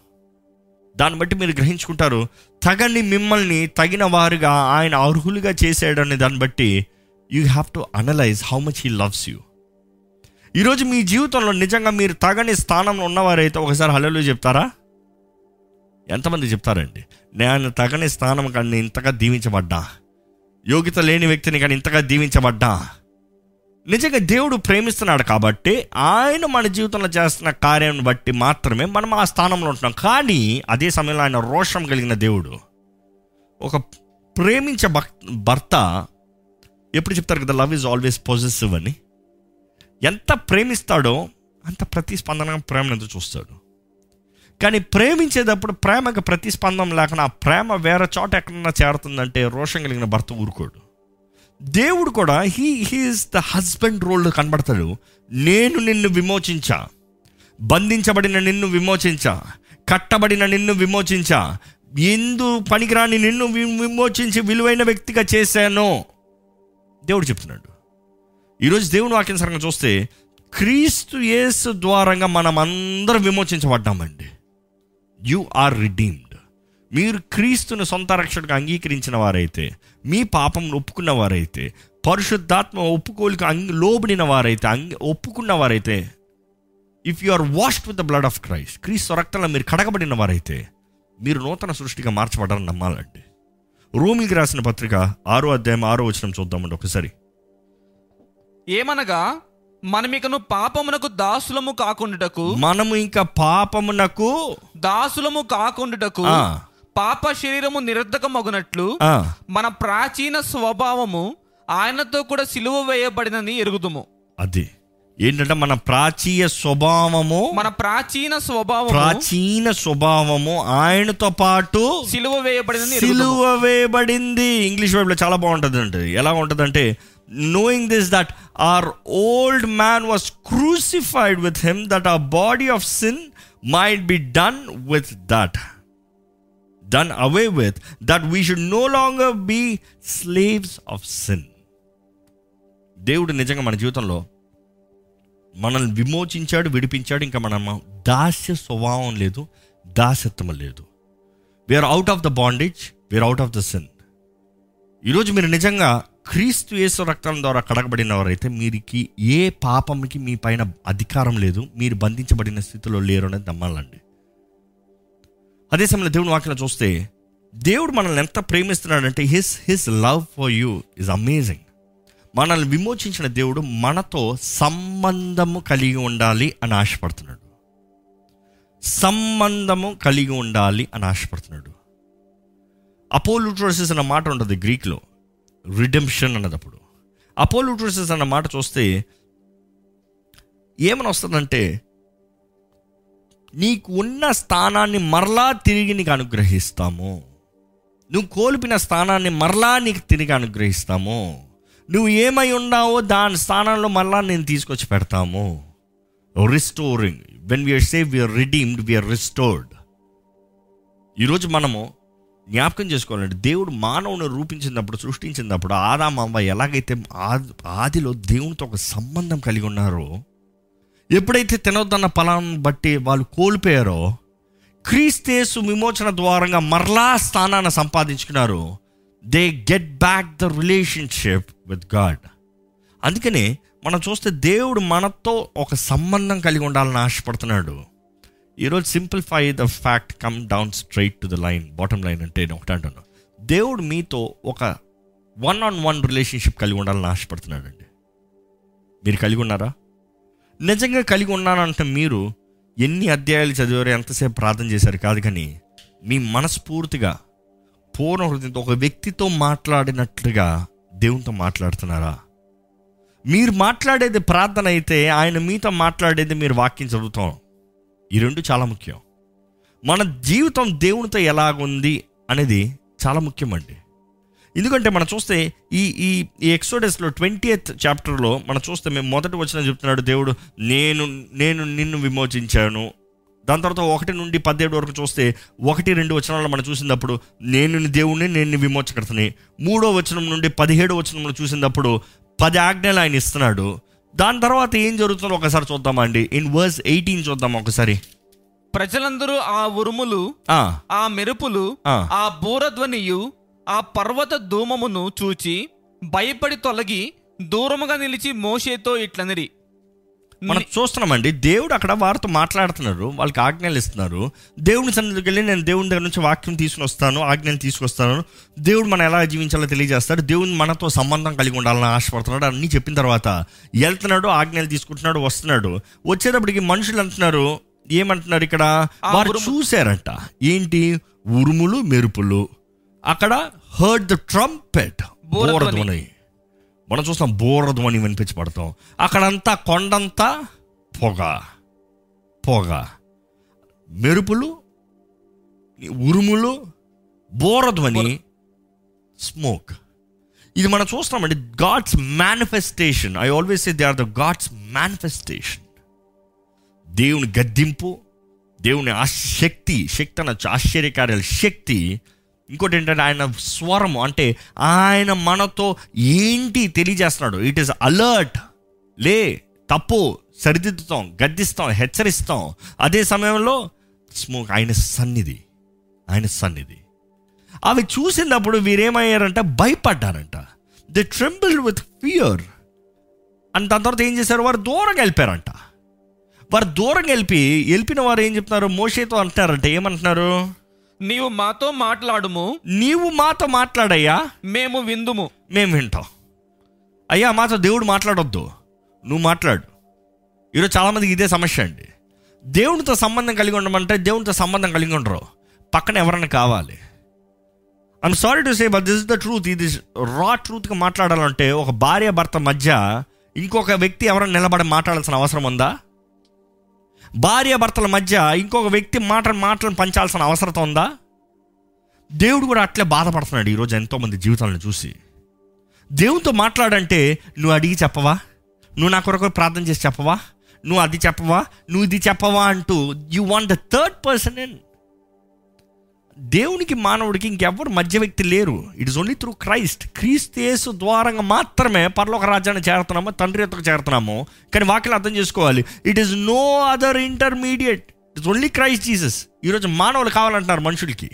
దాన్ని బట్టి మీరు గ్రహించుకుంటారు తగని మిమ్మల్ని తగిన వారుగా ఆయన అర్హులుగా చేశాడని దాన్ని బట్టి you have to analyse how much he loves you ఈరోజు మీ జీవితంలో నిజంగా మీరు తగని స్థానంలో ఉన్నవారైతే ఒకసారి హలో చెప్తారా? ఎంతమంది చెప్తారండి? నేను తగని స్థానం కానీ ఇంతగా దీవించబడ్డా? యోగ్యత లేని వ్యక్తిని కానీ ఇంతగా దీవించబడ్డా? నిజంగా దేవుడు ప్రేమిస్తున్నాడు కాబట్టి ఆయన మన జీవితంలో చేస్తున్న కార్యం బట్టి మాత్రమే మనం ఆ స్థానంలో ఉంటున్నాం. కానీ అదే సమయంలో ఆయన రోషం కలిగిన దేవుడు. ఒక ప్రేమించే భక్ భర్త ఎప్పుడు చెప్తారు కదా లవ్ ఈజ్ ఆల్వేస్ పాజిటివ్ అని. ఎంత ప్రేమిస్తాడో అంత ప్రతిస్పందన ప్రేమను ఎదురు చూస్తాడు. కానీ ప్రేమించేటప్పుడు ప్రేమకు ప్రతిస్పందన లేకుండా ఆ ప్రేమ వేరే చోట ఎక్కడన్నా చేరుతుందంటే రోషం కలిగిన భర్త ఊరుకోడు. దేవుడు కూడా he he is the husband role కనబడతాడు. నేను నిన్ను విమోచించా. బంధించబడిన నిన్ను విమోచించా. కట్టబడిన నిన్ను విమోచించా. ఎందు పనికిరాని నిన్ను వి- విమోచించి విలువైన వ్యక్తిగా చేశాను. దేవుడు చెప్తున్నాడు. ఈరోజు దేవుని వాక్యానుసారంగా చూస్తే క్రీస్తు యేసు ద్వారంగా మనం అందరం విమోచించబడ్డామండి. యు ఆర్ రిడీమ్డ్ మీరు క్రీస్తుని సొంత రక్షణకు అంగీకరించిన వారైతే మీ పాపం ఒప్పుకున్న వారైతే పరిశుద్ధాత్మ ఒప్పుకోలికి అంగి లోబడిన వారైతే అంగి ఒప్పుకున్న వారైతే if you are washed with the blood of Christ క్రీస్తు రక్తంలో మీరు కడగబడిన వారైతే మీరు నూతన సృష్టిగా మార్చబడాలని నమ్మాలండి. రోమికి రాసిన పత్రిక ఆరో అధ్యాయం ఆరో వచనం చూద్దామండి ఒకసారి. ఏమనగా మనమికను పాపమునకు దాసులము కాకుండుటకు మనము ఇంకా పాపమునకు దాసులము కాకుండుటకు పాప శరీరము నిరర్ధకమగునట్లు మన ప్రాచీన స్వభావము ఆయనతో కూడా సిలువ వేయబడినని ఎరుగుదుము. అది. ఏంటంటే మన ప్రాచీయ స్వభావము మన ప్రాచీన స్వభావము ప్రాచీన స్వభావము ఆయనతో పాటు సిలువ ఎరుగుదుము. సిలువ వేయబడింది. ఇంగ్లీష్ వైపులో చాలా బాగుంటుంది అంటే ఎలా ఉంటుంది అంటే knowing this that our old man was crucified with him that our body of sin might be done with that done away with that we should no longer be slaves of sin దేవుడు నిజంగా మన జీవితంలో మనల్ని విమోచించాడు విడిపించాడు. ఇంకా మన దాస్య స్వభావం లేదు దాసత్వం లేదు. We are out of the bondage we are out of the sin ఈరోజు మీరు నిజంగా క్రీస్తు యేసు రక్తం ద్వారా కడగబడినవారైతే మీరికి ఏ పాపంకి మీ పైన అధికారం లేదు మీరు బంధించబడిన స్థితిలో లేరు అనేది నమ్మాలండి. అదే సమయంలో దేవుని వాక్యం చూస్తే దేవుడు మనల్ని ఎంత ప్రేమిస్తున్నాడంటే his his love for you is amazing మనల్ని విమోచించిన దేవుడు మనతో సంబంధము కలిగి ఉండాలి అని ఆశపడుతున్నాడు. సంబంధము కలిగి ఉండాలి అని ఆశపడుతున్నాడు. అపోలుట్రోసిస్ అన్న మాట ఉంటుంది గ్రీక్లో. రిడెంప్షన్ అన్నదప్పుడు. అపోలుట్రోసిస్ అన్న మాట చూస్తే ఏమని వస్తుందంటే నీకు ఉన్న స్థానాన్ని మరలా తిరిగి నీకు అనుగ్రహిస్తాము. నువ్వు కోల్పిన స్థానాన్ని మరలా నీకు తిరిగి అనుగ్రహిస్తాము. నువ్వు ఏమై ఉన్నావో దాని స్థానంలో మరలా నేను తీసుకొచ్చి పెడతాము. Restoring when we are save we are redeemed we are restored ఈరోజు మనము జ్ఞాపకం చేసుకోవాలంటే దేవుడు మానవుని రూపించినప్పుడు సృష్టించినప్పుడు ఆదామవ్వ ఎలాగైతే ఆది ఆదిలో దేవునితో ఒక సంబంధం కలిగి ఉన్నారో ఎప్పుడైతే తినొద్దన్న ఫలాన్ని బట్టి వాళ్ళు కోల్పోయారో క్రీస్తేసు విమోచన ద్వారంగా మరలా స్థానాన్ని సంపాదించుకున్నారు. They get back the relationship with God అందుకనే మనం చూస్తే దేవుడు మనతో ఒక సంబంధం కలిగి ఉండాలని ఆశపడుతున్నాడు. ఈరోజు simplify the fact come down straight to the line bottom line అంటే నేను ఒకటి అంటాను దేవుడు మీతో ఒక వన్ ఆన్ వన్ రిలేషన్షిప్ కలిగి ఉండాలని ఆశపడుతున్నాడండి. మీరు కలిగి ఉన్నారా? నిజంగా కలిగి ఉన్నానంటే మీరు ఎన్ని అధ్యాయాలు చదివారు ఎంతసేపు ప్రార్థన చేశారు? కాదు కానీ మీ మనస్ఫూర్తిగా పూర్ణ హృదయంతో ఒక వ్యక్తితో మాట్లాడినట్లుగా దేవునితో మాట్లాడుతున్నారా? మీరు మాట్లాడేది ప్రార్థన అయితే ఆయన మీతో మాట్లాడేది మీరు వాక్యం చదువుతాం. ఈ రెండు చాలా ముఖ్యం. మన జీవితం దేవునితో ఎలాగుంది అనేది చాలా ముఖ్యమండి. ఎందుకంటే మనం చూస్తే ఈ ఈ ఈ ఎక్సోడెస్లో ట్వంటీ ఎయిత్ చాప్టర్లో మనం చూస్తే మేము మొదటి వచ్చిన చెప్తున్నాడు దేవుడు నేను నేను నిన్ను విమోచించాను దాని తర్వాత ఒకటి నుండి పదిహేడు వరకు చూస్తే ఒకటి రెండు వచనాల్లో మనం చూసినప్పుడు నేను దేవుణ్ణి నేను విమోచకర్తని. మూడో వచనం నుండి పదిహేడో వచనంలో చూసినప్పుడు పది ఆజ్ఞలు ఆయన ఇస్తున్నాడు. దాని తర్వాత ఏం జరుగుతుందో ఒకసారి చూద్దామండి ఇన్ వర్స్ ఎయిటీన్ చూద్దాం ఒకసారి. ప్రజలందరూ ఆ ఉరుములు ఆ, ఆ మెరుపులు ఆ. ఆ బూరధ్వనియు ఆ పర్వత ధూమమును చూచి భయపడి తొలగి దూరముగా నిలిచి మోషేతో ఇట్లనిరి. మనం చూస్తున్నామండి దేవుడు అక్కడ వారితో మాట్లాడుతున్నారు వాళ్ళకి ఆజ్ఞలు ఇస్తున్నారు. దేవుని సన్నిధికి వెళ్ళి నేను దేవుని దగ్గర నుంచి వాక్యం తీసుకుని వస్తాను ఆజ్ఞలు తీసుకొస్తాను. దేవుడు మనం ఎలా జీవించాలో తెలియజేస్తాడు దేవుని మనతో సంబంధం కలిగి ఉండాలని ఆశపడుతున్నాడు. అన్ని చెప్పిన తర్వాత వెళ్తున్నాడు ఆజ్ఞలు తీసుకుంటున్నాడు వస్తున్నాడు. వచ్చేటప్పటికి మనుషులు అంటున్నారు ఏమంటున్నారు ఇక్కడ? వారు చూశారంట. ఏంటి? ఉరుములు మెరుపులు. అక్కడ హర్డ్ ద ట్రంపెట్ బూరధ్వని. మనం చూస్తాం బోరధ్వని వినిపించి పడతాం అక్కడంతా కొండంతా పొగ పొగ. మెరుపులు ఉరుములు బోరధ్వని స్మోక్. ఇది మనం చూస్తామండి God's manifestation. I always say they are the God's manifestation. దేవుని గద్దింపు దేవుని ఆ శక్తి శక్తి అనొచ్చు ఆశ్చర్యకార్యాల శక్తి ఇంకోటి ఏంటంటే ఆయన స్వరము అంటే ఆయన మనతో ఏంటి తెలియజేస్తున్నాడు. ఇట్ ఈస్ అలర్ట్ లే తప్పు సరిదిద్దుతాం గద్దిస్తాం హెచ్చరిస్తాం. అదే సమయంలో స్మోక్ ఆయన సన్నిధి ఆయన సన్నిధి. అవి చూసినప్పుడు వీరేమయ్యారంట భయపడ్డారంట. ది ట్రెంబుల్ విత్ ఫియర్ అని దాని తర్వాత ఏం చేశారు? వారు దూరంగా వెళ్ళిపోయారంట. వారు దూరంగా వెళ్ళి వెళ్ళిన వారు ఏం చెప్తున్నారు? మోషేతో అంటున్నారంట. ఏమంటున్నారు? నీవు మాతో మాట్లాడుము. నీవు మాతో మాట్లాడయ్యా. మేము విందుము. మేము వింటాం. అయ్యా మాతో దేవుడు మాట్లాడొద్దు. నువ్వు మాట్లాడు. ఈరోజు చాలామందికి ఇదే సమస్య అండి. దేవునితో సంబంధం కలిగి ఉండమంటే దేవునితో సంబంధం కలిగి ఉండరు. పక్కన ఎవరైనా కావాలి. I'm sorry to say but this is the truth ఇది రా ట్రూత్గా మాట్లాడాలంటే ఒక భార్య భర్త మధ్య ఇంకొక వ్యక్తి ఎవరైనా నిలబడి మాట్లాడాల్సిన అవసరం ఉందా? భార్య భర్తల మధ్య ఇంకొక వ్యక్తి మాట మాటలను పంచాల్సిన అవసరం ఉందా? దేవుడు కూడా అట్లే బాధపడుతున్నాడు ఈరోజు ఎంతోమంది జీవితాలను చూసి. దేవునితో మాట్లాడంటే నువ్వు అడిగి చెప్పవా? నువ్వు నా కొరకు ప్రార్థన చేసి చెప్పవా? నువ్వు అది చెప్పవా? నువ్వు ఇది చెప్పవా అంటూ you want the third person in దేవునికి మానవుడికి ఇంకెవ్వరు మధ్య వ్యక్తి లేరు. It is only through Christ క్రీస్తు యేసు ద్వారంగా మాత్రమే పరలోక రాజ్యాన్ని చేరుతున్నాము తండ్రి ఎత్తుకు చేరుతున్నాము కానీ వాక్యం అర్థం చేసుకోవాలి. It is no other intermediate it's only Christ Jesus ఈరోజు మానవులు కావాలంటున్నారు మనుషులకి.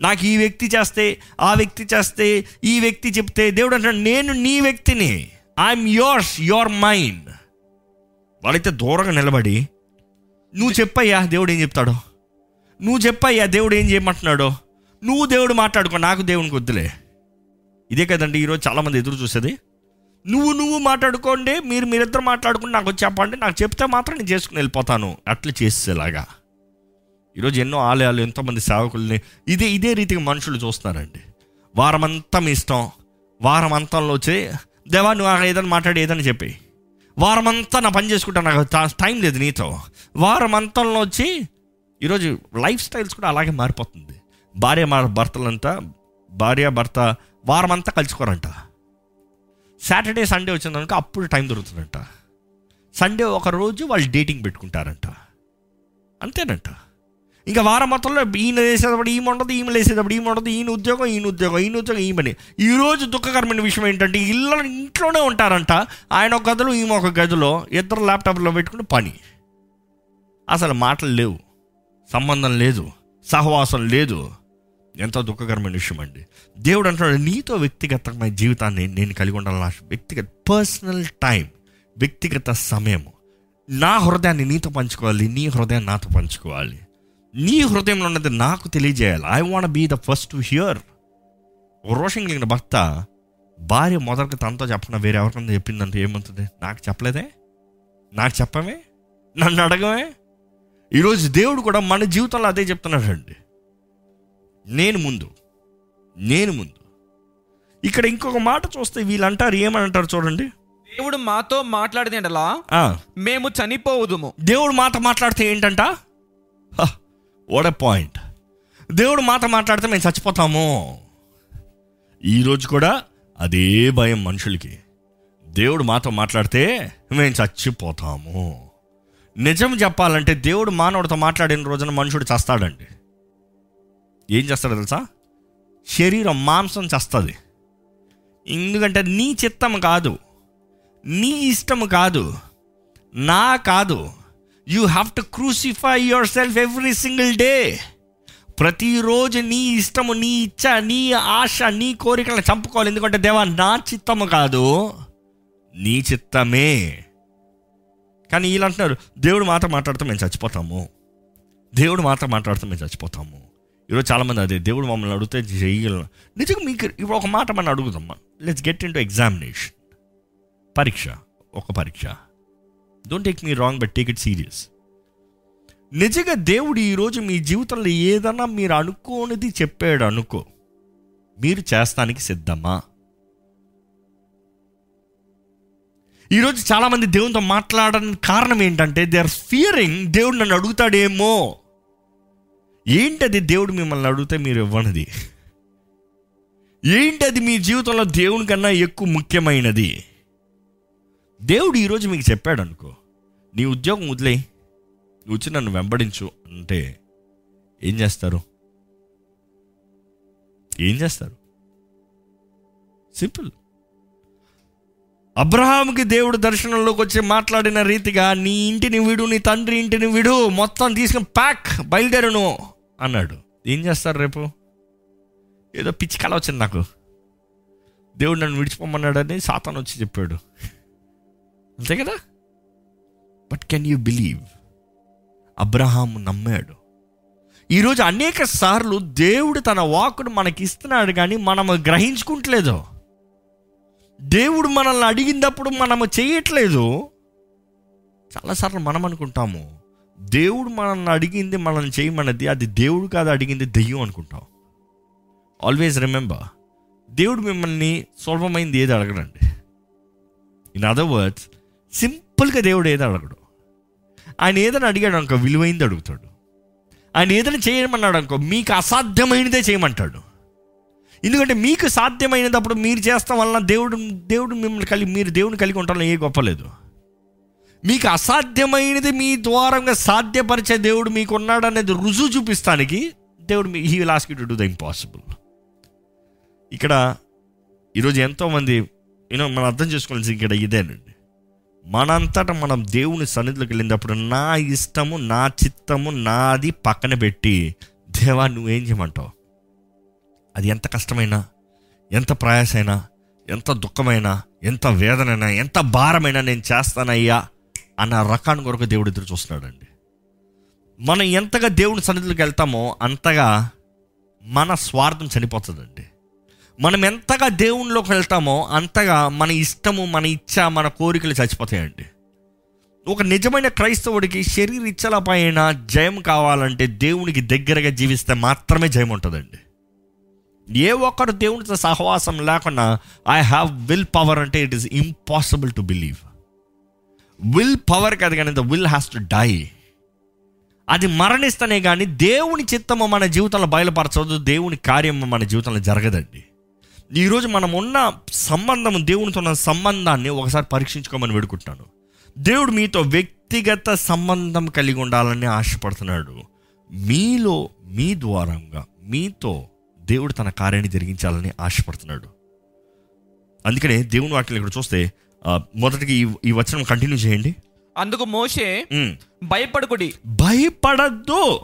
నాకు ఈ వ్యక్తి చేస్తే ఆ వ్యక్తి చేస్తే ఈ వ్యక్తి చెప్తే దేవుడు అంటాడు నేను నీ వ్యక్తిని. ఐఎమ్ యోర్స్ యోర్ మైండ్ వాళ్ళైతే దూరంగా నిలబడి నువ్వు చెప్పయ్యా దేవుడు ఏం చెప్తాడో? నువ్వు చెప్పయ్యా దేవుడు ఏం చేయమంటున్నాడో? నువ్వు దేవుడు మాట్లాడుకో నాకు దేవునికి వద్దులే ఇదే కదండి ఈరోజు చాలామంది ఎదురు చూసేది. నువ్వు నువ్వు మాట్లాడుకోండి మీరు మీరిద్దరు మాట్లాడుకుని నాకు వచ్చి చెప్పండి నాకు చెప్తే మాత్రం నేను చేసుకుని వెళ్ళిపోతాను. అట్లా చేసేలాగా. ఈరోజు ఎన్నో ఆలయాలు ఎంతోమంది సేవకుల్ని ఇదే ఇదే రీతిగా మనుషులు చూస్తున్నారండి. వారమంతా మీ ఇష్టం. వారం అంతంలో వచ్చి దేవా నువ్వు ఏదైనా మాట్లాడి ఏదని చెప్పి వారమంతా నా పని చేసుకుంటాను నాకు టైం లేదు నీతో. వారం అంతంలో వచ్చి ఈరోజు లైఫ్ స్టైల్స్ కూడా అలాగే మారిపోతుంది. భార్య మా భర్తలంతా భార్య భర్త వారం అంతా కలుసుకోరంట. సాటర్డే సండే వచ్చిందనుకో అప్పుడు టైం దొరుకుతుందంట. సండే ఒక రోజు వాళ్ళు డేటింగ్ పెట్టుకుంటారంట. అంతేనంట. ఇంకా వారం మొత్తంలో ఈయన వేసేటప్పుడు ఈమె ఉండదు ఈమె లేసేటప్పుడు ఈమె ఉండదు ఈయన ఉద్యోగం ఈయన ఉద్యోగం ఈయన ఉద్యోగం ఈమెని ఈరోజు దుఃఖకరమైన విషయం ఏంటంటే ఇళ్ళ ఇంట్లోనే ఉంటారంట. ఆయన ఒక గదిలో ఈమె ఒక గదిలో ఇద్దరు ల్యాప్టాప్లో పెట్టుకుని పని. అసలు మాటలు లేవు. సంబంధం లేదు సహవాసం లేదు. ఎంతో దుఃఖకరమైన విషయం అండి. దేవుడు అంటున్నాడు నీతో వ్యక్తిగతమైన జీవితాన్ని నేను కలిగి ఉండాలని ఆశ వ్యక్తిగత పర్సనల్ టైం వ్యక్తిగత సమయం నా హృదయాన్ని నీతో పంచుకోవాలి నీ హృదయాన్ని నాతో పంచుకోవాలి. నీ హృదయంలో ఉన్నది నాకు తెలియజేయాలి. I want be the first to hear Roshan కలిగిన భర్త భార్య మొదటికి తనతో చెప్పకుండా వేరే ఎవరికైనా చెప్పిందంటే ఏమవుతుంది? నాకు చెప్పలేదే? నాకు చెప్పమే? నన్ను అడగమే? ఈరోజు దేవుడు కూడా మన జీవితంలో అదే చెప్తున్నాడు అండి నేను ముందు నేను ముందు. ఇక్కడ ఇంకొక మాట చూస్తే వీళ్ళు అంటారు ఏమని అంటారు చూడండి. దేవుడు మాతో మాట్లాడినలా ఆ, మేము చనిపోవుదుము. దేవుడు మాట మాట్లాడితే ఏంటంట? ఓడ పాయింట్ దేవుడు మాట మాట్లాడితే మేము చచ్చిపోతాము. ఈరోజు కూడా అదే భయం మనుషులకి. దేవుడు మాతో మాట్లాడితే మేము చచ్చిపోతాము. నిజం చెప్పాలంటే దేవుడు మానవుడితో మాట్లాడిన రోజున మనుషుడు చస్తాడండి. ఏం చేస్తాడో తెలుసా? శరీరం మాంసం చస్తుంది. ఎందుకంటే నీ చిత్తం కాదు. నీ ఇష్టం కాదు. నా కాదు. You have to crucify your self every single day ప్రతిరోజు నీ ఇష్టము నీ ఇచ్చ నీ ఆశ నీ కోరికలను చంపుకోవాలి. ఎందుకంటే దేవా నా చిత్తము కాదు. నీ చిత్తమే. కానీ వీళ్ళు అంటున్నారు దేవుడు మాట మాట్లాడితే మేము చచ్చిపోతాము. దేవుడు మాట మాట్లాడితే మేము చచ్చిపోతాము. ఈరోజు చాలామంది అదే దేవుడు మమ్మల్ని అడిగితే చేయగలను నిజంగా మీకు ఇప్పుడు ఒక మాట మనం అడుగుదామా let's get in to examination పరీక్ష ఒక పరీక్ష. Don't take me wrong but take it serious నిజంగా దేవుడు ఈరోజు మీ జీవితంలో ఏదన్నా మీరు అనుకోనిది చెప్పాడు అనుకో. మీరు చేస్తానికి సిద్ధమా? ఈరోజు చాలామంది దేవునితో మాట్లాడడానికి కారణం ఏంటంటే దే ఆర్ ఫియరింగ్ దేవుడు నన్ను అడుగుతాడేమో. ఏంటది దేవుడు మిమ్మల్ని అడిగితే మీరు ఇవ్వనిది? ఏంటది మీ జీవితంలో దేవుని కన్నా ఎక్కువ ముఖ్యమైనది? దేవుడు ఈరోజు మీకు చెప్పాడు అనుకో నీ ఉద్యోగం వదిలే నువ్వు వచ్చి నన్ను వెంబడించు అంటే ఏం చేస్తారు? ఏం చేస్తారు? సింపుల్. అబ్రహాంకి దేవుడు దర్శనంలోకి వచ్చి మాట్లాడిన రీతిగా నీ ఇంటిని విడు నీ తండ్రి ఇంటిని విడు మొత్తం తీసుకుని ప్యాక్ బయలుదేరును అన్నాడు. ఏం చేస్తారు రేపు? ఏదో పిచ్చి కళ వచ్చింది నాకు. దేవుడు నన్ను విడిచిపోమన్నాడని సాతాన్ వచ్చి చెప్పాడు. అంతే కదా? But can you believe Abraham నమ్మాడు. ఈరోజు అనేక సార్లు దేవుడు తన వాకును మనకి ఇస్తున్నాడు కానీ మనం గ్రహించుకుంటలేదు. దేవుడు మనల్ని అడిగినప్పుడు మనము చేయట్లేదు. చాలాసార్లు మనం అనుకుంటాము దేవుడు మనల్ని అడిగింది మనల్ని చేయమన్నది అది దేవుడు కాదు అడిగింది దెయ్యం అనుకుంటాం. ఆల్వేస్ రిమెంబర్ దేవుడు మిమ్మల్ని సులభమైంది ఏది అడగడండి. ఇన్ అదర్ వర్డ్స్ సింపుల్గా దేవుడు ఏది అడగడు. ఆయన ఏదైనా అడిగాడు అనుకో విలువైంది అడుగుతాడు. ఆయన ఏదైనా చేయమన్నాడు అనుకో మీకు అసాధ్యమైనదే చేయమంటాడు. ఎందుకంటే మీకు సాధ్యమైనప్పుడు మీరు చేస్తాం వలన దేవుడు దేవుడు మిమ్మల్ని కలిగి మీరు దేవుని కలిగి ఉంటారని ఏ గొప్పలేదు మీకు అసాధ్యమైనది మీ ద్వారంగా సాధ్యపరిచే దేవుడు మీకు ఉన్నాడు అనేది రుజువు చూపిస్తానికి దేవుడు మీ he will ask to do the impossible ఇక్కడ ఈరోజు ఎంతోమంది యూనో మనం అర్థం చేసుకోవాల్సి ఇక్కడ ఇదేనండి. మనంతటా మనం దేవుని సన్నిధిలోకి వెళ్ళినప్పుడు నా ఇష్టము నా చిత్తము నాది పక్కన పెట్టి దేవా నువ్వేం చేయమంటావు? అది ఎంత కష్టమైనా ఎంత ప్రయాసైనా ఎంత దుఃఖమైనా ఎంత వేదనైనా ఎంత భారమైనా నేను చేస్తానయ్యా అన్న రకాన్ని కొరకు దేవుడు ఎదురు చూస్తున్నాడండి. మనం ఎంతగా దేవుని సన్నిధిలోకి వెళ్తామో అంతగా మన స్వార్థం చనిపోతుందండి. మనం ఎంతగా దేవునిలోకి వెళ్తామో అంతగా మన ఇష్టము మన ఇచ్చ మన కోరికలు చచ్చిపోతాయండి. ఒక నిజమైన క్రైస్తవుడికి శరీర ఇచ్చల పైన జయం కావాలంటే దేవునికి దగ్గరగా జీవిస్తే మాత్రమే జయం ఉంటుందండి. ఏ ఒక్కరు దేవునితో సహవాసం లేకుండా ఐ హ్యావ్ విల్ పవర్ అంటే it is impossible to believe will power కాదు కానీ the will has to die అది మరణిస్తేనే కానీ దేవుని చిత్తము మన జీవితంలో బయలుపరచదు దేవుని కార్యము మన జీవితంలో జరగదండి. ఈరోజు మనం ఉన్న సంబంధం దేవునితో ఉన్న సంబంధాన్ని ఒకసారి పరీక్షించుకోమని వేడుకుంటున్నాను. దేవుడు మీతో వ్యక్తిగత సంబంధం కలిగి ఉండాలని ఆశపడుతున్నాడు. మీలో మీ ద్వారంగా మీతో దేవుడు తన కార్యాన్ని జరిగించాలని ఆశపడుతున్నాడు. అందుకనే దేవుని వాక్యం ఇక్కడ చూస్తే మొదటికి ఈ ఈ వచనం కంటిన్యూ చేయండి. అందుకు మోషే ఉమ్. భయపడుకుడి. భయపడద్దు.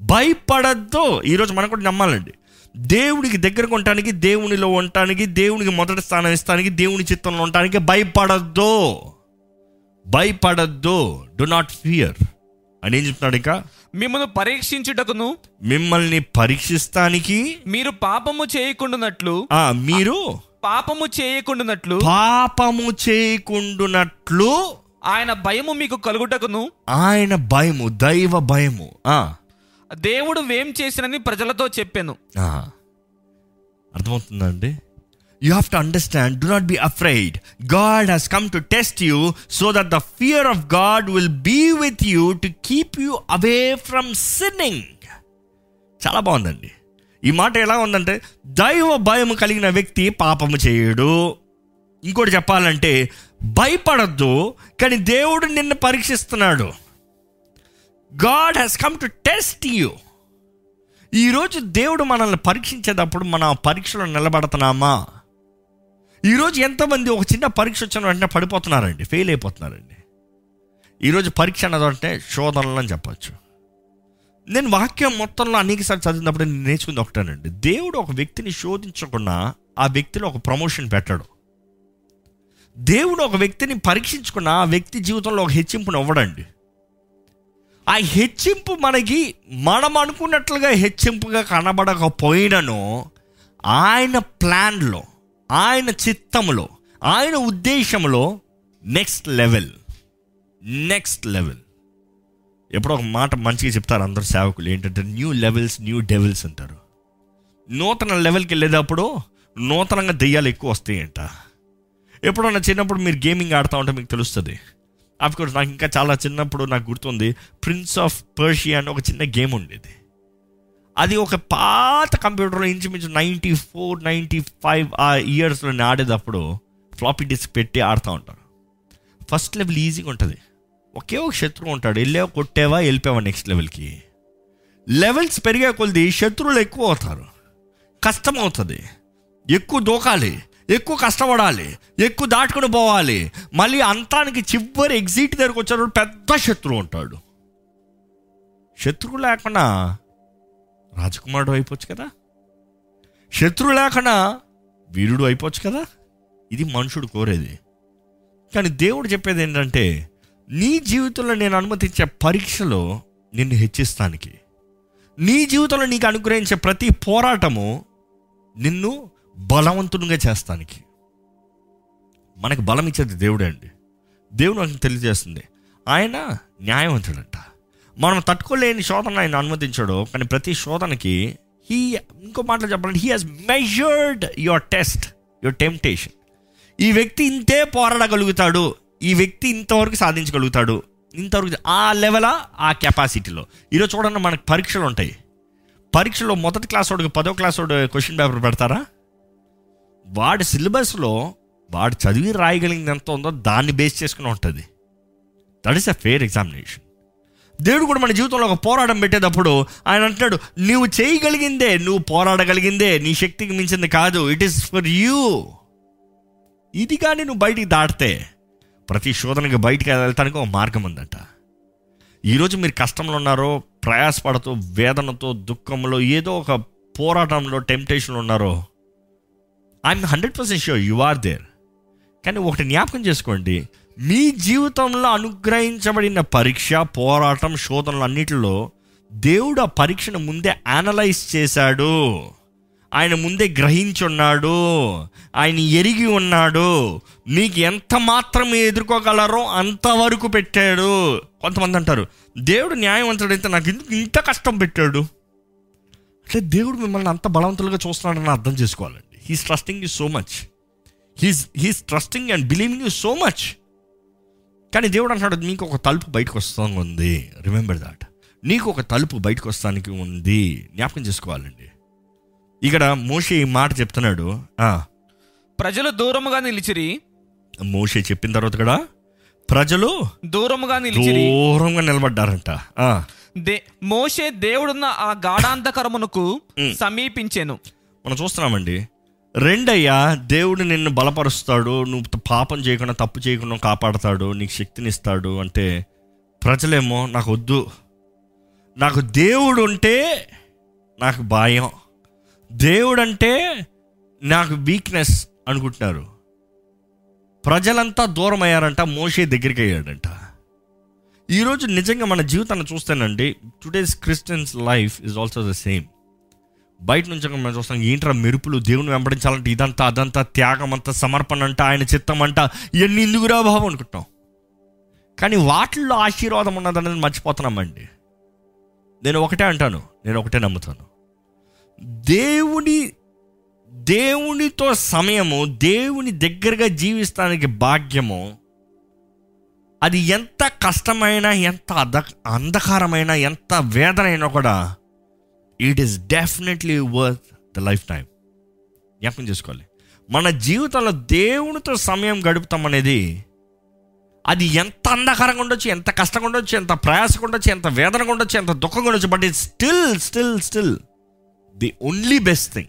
భయపడద్దు. ఈరోజు మనం కూడా నమ్మాలండి. దేవుడికి దగ్గరకు ఉండటానికి దేవునిలో ఉండటానికి దేవునికి మొదటి స్థానం ఇస్తానికి దేవుని చిత్తంలో ఉండటానికి భయపడద్దు. భయపడద్దు. డు నాట్ ఫియర్ అని ఏం చెప్తున్నాడు ఇంకా? మిమ్మల్ని పరీక్షించుటకును మిమ్మల్ని పరీక్షిస్తానికి మీరు పాపము చేయకుండానట్లు ఆ మీరు పాపము చేయకుండానట్లు పాపము చేయకుండునట్లు ఆయన భయము మీకు కలుగుటకును ఆయన భయము దైవ భయము. ఆ. దేవుడు వేం చేసినని ప్రజలతో చెప్పాను. అర్థమవుతుందండి you have to understand do not be afraid God has come to test you so that the fear of God will be with you to keep you away from sinning చాలా బాగుందండి. ఈ మాట ఎలా ఉందంటే దైవ భయం కలిగిన వ్యక్తి పాపము చేయడు. ఇంకోటి చెప్పాలంటే భయపడద్దు కానీ దేవుడు నిన్ను పరీక్షిస్తున్నాడు. God has come to test you ఈరోజు దేవుడు మనల్ని పరీక్షించేటప్పుడు మన ఆ పరీక్షలో నిలబడుతున్నామా? ఈరోజు ఎంతమంది ఒక చిన్న పరీక్ష వచ్చిన వెంటనే పడిపోతున్నారండి ఫెయిల్ అయిపోతున్నారండి. ఈరోజు పరీక్ష అన్నదంటే శోధనలు అని చెప్పచ్చు. నేను వాక్యం మొత్తంలో అనేకసారి చదివినప్పుడు నేను నేర్చుకుంది ఒకటేనండి. దేవుడు ఒక వ్యక్తిని శోధించకుండా ఆ వ్యక్తిలో ఒక ప్రమోషన్ పెట్టడు. దేవుడు ఒక వ్యక్తిని పరీక్షించకుండా ఆ వ్యక్తి జీవితంలో ఒక హెచ్చింపును ఇవ్వడండి. ఆ హెచ్చింపు మనకి మనం అనుకున్నట్లుగా హెచ్చింపుగా కనబడకపోయినను ఆయన ప్లాన్లో ఆయన చిత్తంలో ఆయన ఉద్దేశంలో నెక్స్ట్ లెవెల్ నెక్స్ట్ లెవెల్ ఎప్పుడో ఒక మాట మంచిగా చెప్తారు అందరు సేవకులు ఏంటంటే న్యూ లెవెల్స్ న్యూ డెవెల్స్ అంటారు. నూతన లెవెల్కి వెళ్ళేటప్పుడు నూతనంగా దెయ్యాలు ఎక్కువ వస్తాయంట. ఎప్పుడన్నా చిన్నప్పుడు మీరు గేమింగ్ ఆడుతూ ఉంటే మీకు తెలుస్తుంది. కోర్స్ నాకు ఇంకా చాలా చిన్నప్పుడు నాకు గుర్తుంది ప్రిన్స్ ఆఫ్ పర్షియా అని ఒక చిన్న గేమ్ ఉండేది. అది ఒక పాత కంప్యూటర్లో ఇంచుమించు నైంటీ ఫోర్ నైంటీ ఫైవ్ ఆ ఇయర్స్లో ఆడేటప్పుడు ఫ్లాపీ డిస్క్ పెట్టి ఆడుతూ ఉంటారు. ఫస్ట్ లెవెల్ ఈజీగా ఉంటుంది. ఒకే ఒక శత్రువు ఉంటాడు. వెళ్ళావు కొట్టేవా వెళ్ళిపోయావా నెక్స్ట్ లెవెల్కి? లెవెల్స్ పెరిగే కొద్ది శత్రువులు ఎక్కువ అవుతారు. కష్టం అవుతుంది. ఎక్కువ దూకాలి. ఎక్కువ కష్టపడాలి. ఎక్కువ దాటుకుని పోవాలి. మళ్ళీ అంతానికి చివరి ఎగ్జిట్ దగ్గరకు వచ్చేటప్పుడు పెద్ద శత్రువు ఉంటాడు. శత్రువు లేకుండా రాజకుమారుడు అయిపోవచ్చు కదా? శత్రువు లేకుండా వీరుడు అయిపోవచ్చు కదా? ఇది మనుషుడు కోరేది. కానీ దేవుడు చెప్పేది ఏంటంటే నీ జీవితంలో నేను అనుమతించే పరీక్షలో నిన్ను హెచ్చిస్తానికి. నీ జీవితంలో నీకు అనుగ్రహించే ప్రతి పోరాటము నిన్ను బలవంతునిగా చేస్తానికి. మనకు బలం ఇచ్చేది దేవుడే అండి. దేవుడు మనకు తెలియజేస్తుంది. ఆయన న్యాయవంతుడంట. మనం తట్టుకోలేని శోధన ఆయన అనుమతించాడు కానీ ప్రతి శోధనకి హీ ఇంకో మాటలు చెప్పాలంటే he has measured your test your temptation ఈ వ్యక్తి ఇంతే పోరాడగలుగుతాడు ఈ వ్యక్తి ఇంతవరకు సాధించగలుగుతాడు ఇంతవరకు ఆ లెవెలా ఆ కెపాసిటీలో ఈరోజు చూడండి మనకు పరీక్షలు ఉంటాయి. పరీక్షలో మొదటి క్లాస్ వాడికి పదో క్లాస్ వాడు క్వశ్చన్ పేపర్ పెడతారా? వాడి సిలబస్లో వాడు చదివి రాయగలిగింది ఎంత ఉందో దాన్ని బేస్ చేసుకుని ఉంటుంది. That is a fair examination దేవుడు కూడా మన జీవితంలో ఒక పోరాటం పెట్టేటప్పుడు ఆయన అంటున్నాడు నువ్వు చేయగలిగిందే నువ్వు పోరాడగలిగిందే నీ శక్తికి మించింది కాదు ఇట్ ఈస్ ఫర్ యూ ఇది కానీ నువ్వు బయటికి దాటితే ప్రతి శోధనకి బయటికి వెళ్తానికి ఒక మార్గం ఉందంట. ఈరోజు మీరు కష్టంలో ఉన్నారో ప్రయాసపడుతూ వేదనతో దుఃఖంలో ఏదో ఒక పోరాటంలో టెంప్టేషన్లో ఉన్నారో I'm hundred percent sure you are there కానీ ఒకటి జ్ఞాపకం చేసుకోండి మీ జీవితంలో అనుగ్రహించబడిన పరీక్ష పోరాటం శోధనలు అన్నిటిలో దేవుడు ఆ పరీక్షను ముందే అనలైజ్ చేశాడు. ఆయన ముందే గ్రహించున్నాడు. ఆయన ఎరిగి ఉన్నాడు. మీకు ఎంత మాత్రం ఎదుర్కోగలరో అంతవరకు పెట్టాడు. కొంతమంది అంటారు దేవుడు న్యాయవంతుడైతే నాకు ఎందుకు ఇంత కష్టం పెట్టాడు? అంటే దేవుడు మిమ్మల్ని అంత బలవంతులుగా చూస్తున్నాడని అర్థం చేసుకోవాలండి. He's trusting you so much he's he's trusting and believing you so much కానీ దేవుడు అంటాడు మీకు ఒక తలుపు బయటకు వస్తాను ఉంది రిమెంబర్ దాట్ నీకు ఒక తలుపు బయటకు వస్తానికి ఉంది. జ్ఞాపకం చేసుకోవాలండి. ఇక్కడ మోషే ఈ మాట చెప్తున్నాడు. ప్రజలు దూరముగా నిలిచిరి. మోషే చెప్పిన తర్వాత కూడా ప్రజలు దూరముగా నిలిచిరి. దూరంగా నిలబడ్డారంట. దే మోషే దేవుడున్న ఆ గాఢాంధకరమునకు సమీపించెను. మనం చూస్తున్నామండి రెండయ్యా దేవుడు నిన్ను బలపరుస్తాడు నువ్వు పాపం చేయకుండా తప్పు చేయకుండా కాపాడతాడు నీకు శక్తిని ఇస్తాడు అంటే ప్రజలేమో నాకు వద్దు. నాకు దేవుడు ఉంటే నాకు భయం. దేవుడు అంటే నాకు వీక్నెస్ అనుకుంటున్నారు. ప్రజలంతా దూరం అయ్యారంట మోషే దగ్గరికి అయ్యాడంట ఈరోజు నిజంగా మన జీవితాన్ని చూస్తేనండి today's Christians life is also the same బయట నుంచి మనం చూస్తాం ఏంట్రా మెరుపులు దేవుని వెంబడించాలంటే ఇదంతా అదంతా త్యాగం అంతా సమర్పణ అంట ఆయన చిత్తం అంట ఇవన్నీ ఎందుకురా భావం అనుకుంటాం కానీ వాటిల్లో ఆశీర్వాదం ఉన్నదనేది మర్చిపోతున్నామండి. నేను ఒకటే అంటాను నేను ఒకటే నమ్ముతాను. దేవుని దేవునితో సమయము దేవుని దగ్గరగా జీవిస్తానికి భాగ్యము అది ఎంత కష్టమైన ఎంత అద అంధకారమైన ఎంత వేదన అయినా కూడా it is definitely worth the life time జ్ఞాపకం చేసుకోవాలి. మన జీవితంలో దేవునితో సమయం గడుపుతాం అనేది అది ఎంత అంధకారంగా ఉండొచ్చు ఎంత కష్టంగా ఉండొచ్చు ఎంత ప్రయాసంగా ఉండొచ్చు ఎంత వేదనగా ఉండొచ్చు ఎంత దుఃఖంగా ఉండొచ్చు but it still still still the only best thing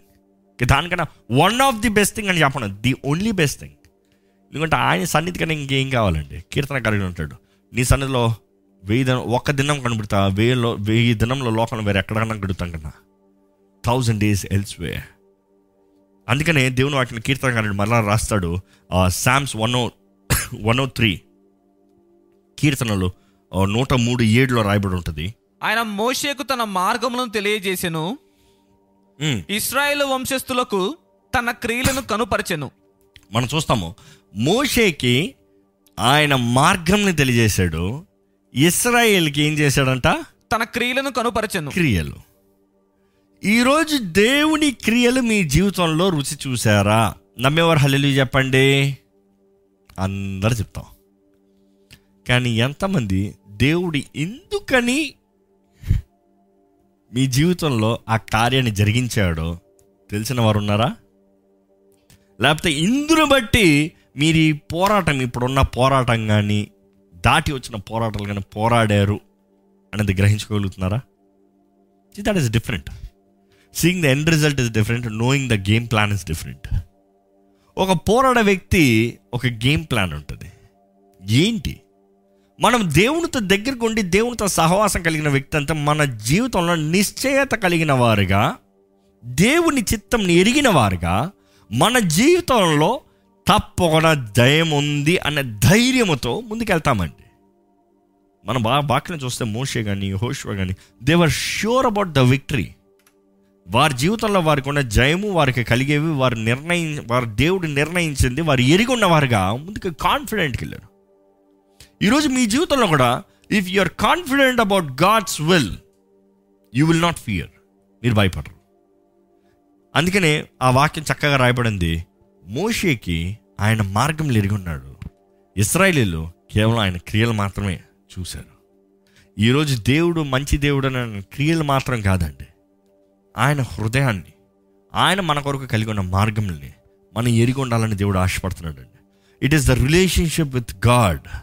దానికన్నా one of the best thing అని చెప్పను ది ఓన్లీ బెస్ట్ థింగ్ ఎందుకంటే ఆయన సన్నిధి కన్నా ఇంకేం కావాలండి? కీర్తన కలిగి ఉంటాడు. నీ సన్నిధిలో వెయ్యి దినం ఒక్క దినం కనబడతా వెయ్యిలో వెయ్యి దినంలో లోకంలో వేరే ఎక్కడన్నా గడుపుతాం కన్నా థౌజండ్ డేస్ ఎల్స్ వే అందుకనే దేవుని వాటిని కీర్తన కలిగి మరలా రాస్తాడు Psalms one o one o three కీర్తనలు నూట మూడు ఏడులో రాయబడి ఉంటుంది. ఆయన మోషేకు తన మార్గములను తెలియజేసెను. ఇస్రాయేల్ వంశస్థులకు తన క్రియలను కనుపరచెను. మనం చూస్తాము మోషేకి ఆయన మార్గంని తెలియజేశాడు. ఇస్రాయేల్కి ఏం చేశాడంట? తన క్రియలను కనుపరచెను. క్రియలు. ఈరోజు దేవుని క్రియలు మీ జీవితంలో రుచి చూసారా నమ్మేవారు హల్లెలూయా చెప్పండి. అందరు చెప్తాం. కానీ ఎంతమంది దేవుడి ఎందుకని మీ జీవితంలో ఆ కార్యాన్ని జరిగించాడో తెలిసిన వారు ఉన్నారా? లేకపోతే ఇందును బట్టి మీరు ఈ పోరాటం ఇప్పుడున్న పోరాటం కానీ దాటి వచ్చిన పోరాటాలు కానీ పోరాడారు అనేది గ్రహించుకోగలుగుతున్నారా? That is different seeing the end result is different knowing the game plan is different ఒక పోరాడ వ్యక్తి ఒక గేమ్ ప్లాన్ ఉంటుంది. ఏంటి? మనం దేవునితో దగ్గరకు ఉండి దేవునితో సహవాసం కలిగిన వ్యక్తి అంతా మన జీవితంలో నిశ్చయత కలిగిన వారుగా దేవుని చిత్తంని ఎరిగిన వారుగా మన జీవితంలో తప్పకుండా జయం ఉంది అనే ధైర్యముతో ముందుకెళ్తామండి. మనం బాగా వాక్యం చూస్తే మోషే కానీ హోష్వ కానీ they were sure about the victory వారి జీవితంలో వారికి ఉన్న జయము వారికి కలిగేవి వారు నిర్ణయం వారి దేవుడు నిర్ణయించింది వారు ఎరిగి ఉన్నవారుగా ముందుకు కాన్ఫిడెంట్కి వెళ్ళారు. ఈరోజు మీ జీవితంలో కూడా if you are confident about God's will you will not fear మీరు భయపడరు. అందుకనే ఆ వాక్యం చక్కగా రాయబడింది మోషేకి ఆయన మార్గంలో ఎరిగి ఉన్నాడు. ఇస్రాయలీలు కేవలం ఆయన క్రియలు మాత్రమే చూశారు. ఈరోజు దేవుడు మంచి దేవుడు అని క్రియలు మాత్రం కాదండి. ఆయన హృదయాన్ని ఆయన మన కొరకు కలిగి ఉన్న మార్గంని మనం ఎరిగి ఉండాలని దేవుడు ఆశపడుతున్నాడు అండి it is the relationship with God